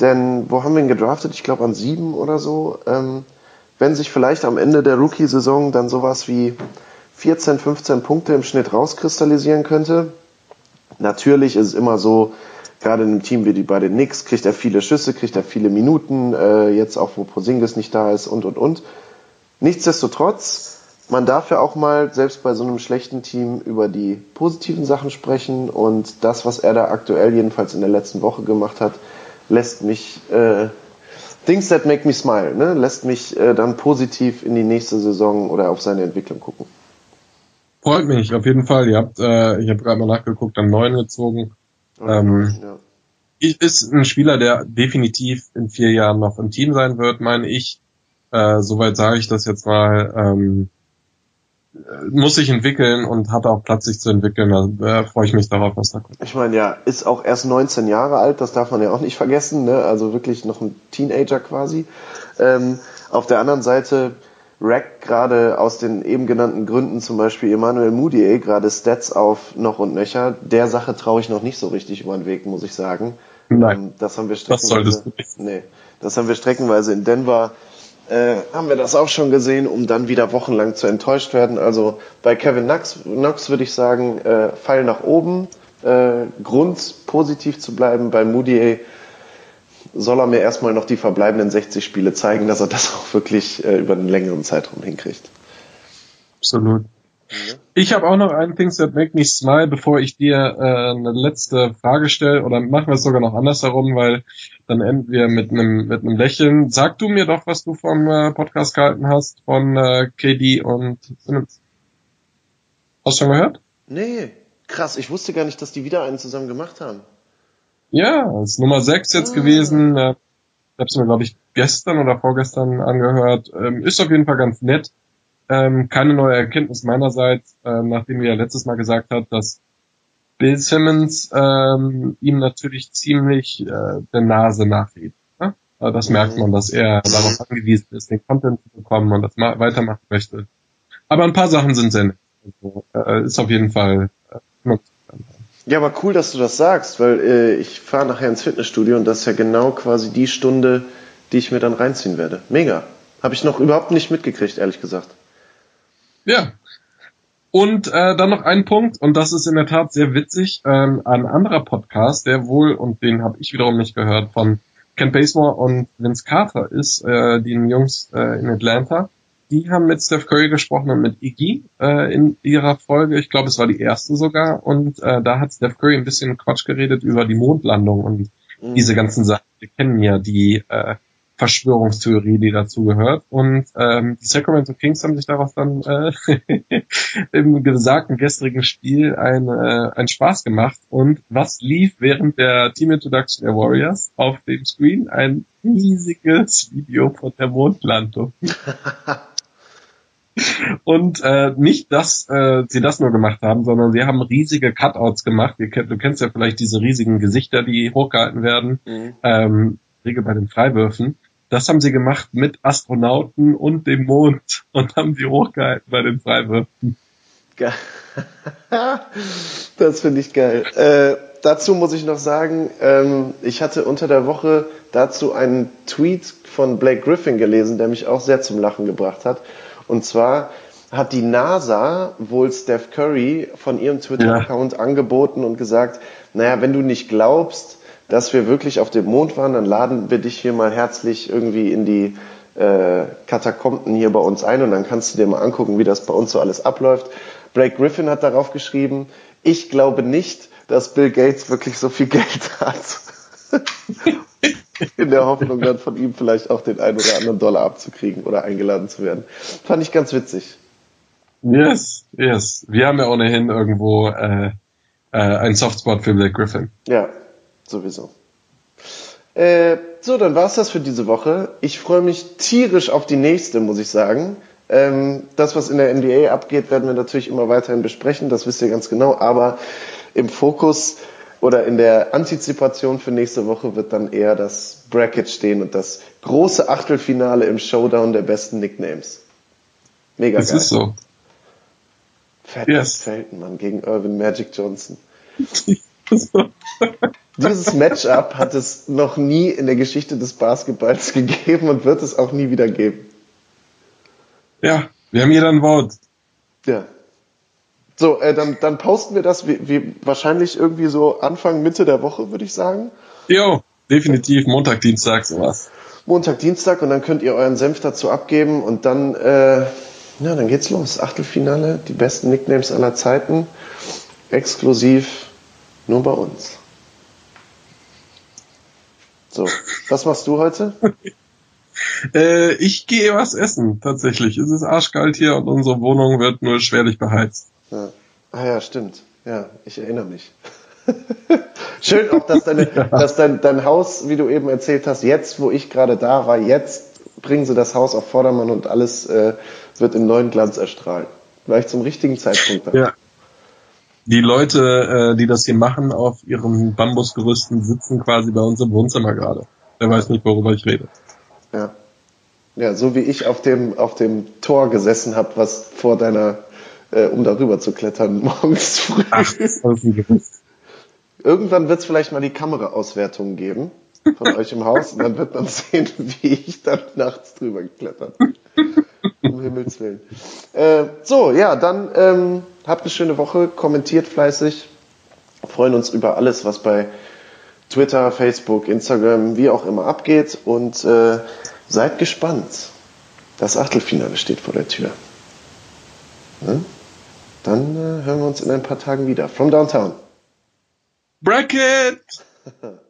denn wo haben wir ihn gedraftet? Ich glaube an sieben oder so. Ähm, wenn sich vielleicht am Ende der Rookie-Saison dann sowas wie 14, 15 Punkte im Schnitt rauskristallisieren könnte. Natürlich ist es immer so, gerade in einem Team wie die bei den Knicks, kriegt er viele Schüsse, kriegt er viele Minuten, äh, jetzt auch wo Posingis nicht da ist und und und. Nichtsdestotrotz, man darf ja auch mal selbst bei so einem schlechten Team über die positiven Sachen sprechen und das, was er da aktuell jedenfalls in der letzten Woche gemacht hat, lässt mich äh, Things that make me smile, ne? lässt mich äh, dann positiv in die nächste Saison oder auf seine Entwicklung gucken. Freut mich, auf jeden Fall. Ihr habt, äh, ich habe gerade mal nachgeguckt, dann neun gezogen. ähm, ja. Ist ein Spieler, der definitiv in vier Jahren noch im Team sein wird, meine ich. Äh, soweit sage ich das jetzt mal. Ähm, muss sich entwickeln und hat auch Platz, sich zu entwickeln. Da äh, freue ich mich darauf, was da kommt. Ich meine, ja, ist auch erst 19 Jahre alt, das darf man ja auch nicht vergessen, ne? also wirklich noch ein Teenager quasi. Ähm, auf der anderen Seite rackt gerade aus den eben genannten Gründen zum Beispiel Emmanuel Moutier gerade Stats auf noch und nöcher. Der Sache traue ich noch nicht so richtig über den Weg, muss ich sagen. Nein. Ähm, das haben wir streckenweise, nee, das haben wir streckenweise in Denver äh, haben wir das auch schon gesehen, um dann wieder wochenlang zu enttäuscht werden. Also bei Kevin Knox, Knox würde ich sagen, äh, Pfeil nach oben, äh, Grund positiv zu bleiben. Bei Moody soll er mir erstmal noch die verbleibenden 60 Spiele zeigen, dass er das auch wirklich äh, über einen längeren Zeitraum hinkriegt. Absolut. Ich habe auch noch einen Things that make me smile, bevor ich dir äh, eine letzte Frage stelle. Oder machen wir es sogar noch andersherum, weil dann enden wir mit einem mit einem Lächeln. Sag du mir doch, was du vom äh, Podcast gehalten hast von äh, KD und Simmons. Hast du schon gehört? Nee, krass. Ich wusste gar nicht, dass die wieder einen zusammen gemacht haben. Ja, ist Nummer 6 jetzt Ah. gewesen. Äh, ich habe es mir, glaube ich, gestern oder vorgestern angehört. Ähm, ist auf jeden Fall ganz nett. Ähm, keine neue Erkenntnis meinerseits, äh, nachdem wir ja letztes Mal gesagt hat, dass Bill Simmons ähm, ihm natürlich ziemlich äh, der Nase nachlebt. Ne? Das merkt man, dass er darauf angewiesen ist, den Content zu bekommen und das ma weitermachen möchte. Aber ein paar Sachen sind sehr nett. Also, äh, ist auf jeden Fall äh, Ja, aber cool, dass du das sagst, weil äh, ich fahre nachher ins Fitnessstudio und das ist ja genau quasi die Stunde, die ich mir dann reinziehen werde. Mega. Habe ich noch überhaupt nicht mitgekriegt, ehrlich gesagt. Ja. Und äh, dann noch ein Punkt, und das ist in der Tat sehr witzig, ähm, ein anderer Podcast, der wohl, und den habe ich wiederum nicht gehört, von Ken Basemore und Vince Carter ist, äh, die Jungs äh, in Atlanta. Die haben mit Steph Curry gesprochen und mit Iggy äh, in ihrer Folge, ich glaube es war die erste sogar, und äh, da hat Steph Curry ein bisschen Quatsch geredet über die Mondlandung und diese ganzen Sachen. Wir kennen ja die äh, Verschwörungstheorie, die dazu gehört. Und ähm, die Sacramento Kings haben sich daraus dann äh, *laughs* im gesagten gestrigen Spiel ein, äh, ein Spaß gemacht. Und was lief während der Team Introduction der Warriors auf dem Screen? Ein riesiges Video von der Mondlandung. *laughs* Und äh, nicht, dass äh, sie das nur gemacht haben, sondern sie haben riesige Cutouts gemacht. Ihr du kennst ja vielleicht diese riesigen Gesichter, die hochgehalten werden, Mhm. ähm, Regel bei den Freiwürfen. Das haben sie gemacht mit Astronauten und dem Mond und haben sie hochgehalten bei den Freiwürfen. Ge- *laughs* das finde ich geil. Äh, dazu muss ich noch sagen, ähm, ich hatte unter der Woche dazu einen Tweet von Blake Griffin gelesen, der mich auch sehr zum Lachen gebracht hat. Und zwar hat die NASA wohl Steph Curry von ihrem Twitter-Account angeboten und gesagt, naja, wenn du nicht glaubst, dass wir wirklich auf dem Mond waren, dann laden wir dich hier mal herzlich irgendwie in die äh, Katakomben hier bei uns ein und dann kannst du dir mal angucken, wie das bei uns so alles abläuft. Blake Griffin hat darauf geschrieben, ich glaube nicht, dass Bill Gates wirklich so viel Geld hat. *laughs* In der Hoffnung, dann von ihm vielleicht auch den einen oder anderen Dollar abzukriegen oder eingeladen zu werden. Fand ich ganz witzig. Yes, yes. Wir haben ja ohnehin irgendwo äh, äh, einen Softspot für Blake Griffin. Ja, sowieso. Äh, so, dann war's das für diese Woche. Ich freue mich tierisch auf die nächste, muss ich sagen. Ähm, das, was in der NBA abgeht, werden wir natürlich immer weiterhin besprechen, das wisst ihr ganz genau. Aber im Fokus oder in der Antizipation für nächste Woche wird dann eher das Bracket stehen und das große Achtelfinale im Showdown der besten Nicknames. Mega Das geil. ist so. Fett Yes. Feltenmann gegen Irvin Magic Johnson. *laughs* Dieses Matchup hat es noch nie in der Geschichte des Basketballs gegeben und wird es auch nie wieder geben. ja, wir haben jeder ein Wort. Ja. So, äh, dann, dann posten wir das wie, wie wahrscheinlich irgendwie so Anfang, Mitte der Woche, würde ich sagen. Jo, definitiv Montag, Dienstag, sowas. Montag, Dienstag und dann könnt ihr euren Senf dazu abgeben und dann, äh, ja, dann geht's los. Achtelfinale, die besten Nicknames aller Zeiten, exklusiv nur bei uns. So, was machst du heute? *laughs* Äh, ich gehe was essen, tatsächlich. Es ist arschkalt hier und unsere Wohnung wird nur schwerlich beheizt. Ja. Ah ja, stimmt. Ja, ich erinnere mich. *laughs* Schön auch, dass, deine, dass dein, dein Haus, wie du eben erzählt hast, jetzt, wo ich gerade da war, jetzt bringen sie das Haus auf Vordermann und alles äh, wird in neuen Glanz erstrahlen. Gleich zum richtigen Zeitpunkt. Dann. Ja. Die Leute, äh, die das hier machen, auf ihren Bambusgerüsten sitzen quasi bei uns im Wohnzimmer gerade. Wer weiß nicht, worüber ich rede. Ja. ja, so wie ich auf dem, auf dem Tor gesessen habe, was vor deiner, äh, um darüber zu klettern, *laughs* morgens früh. Ach. Irgendwann wird es vielleicht mal die Kameraauswertung geben von euch im Haus und dann wird man sehen, *laughs* wie ich dann nachts drüber geklettert bin. Um Himmels Willen. Äh, so, ja, dann ähm, habt eine schöne Woche, kommentiert fleißig, freuen uns über alles, was bei Twitter, Facebook, Instagram, wie auch immer abgeht und äh, seid gespannt. Das Achtelfinale steht vor der Tür. Hm? Dann äh, hören wir uns in ein paar Tagen wieder. From Downtown. Bracket! *laughs*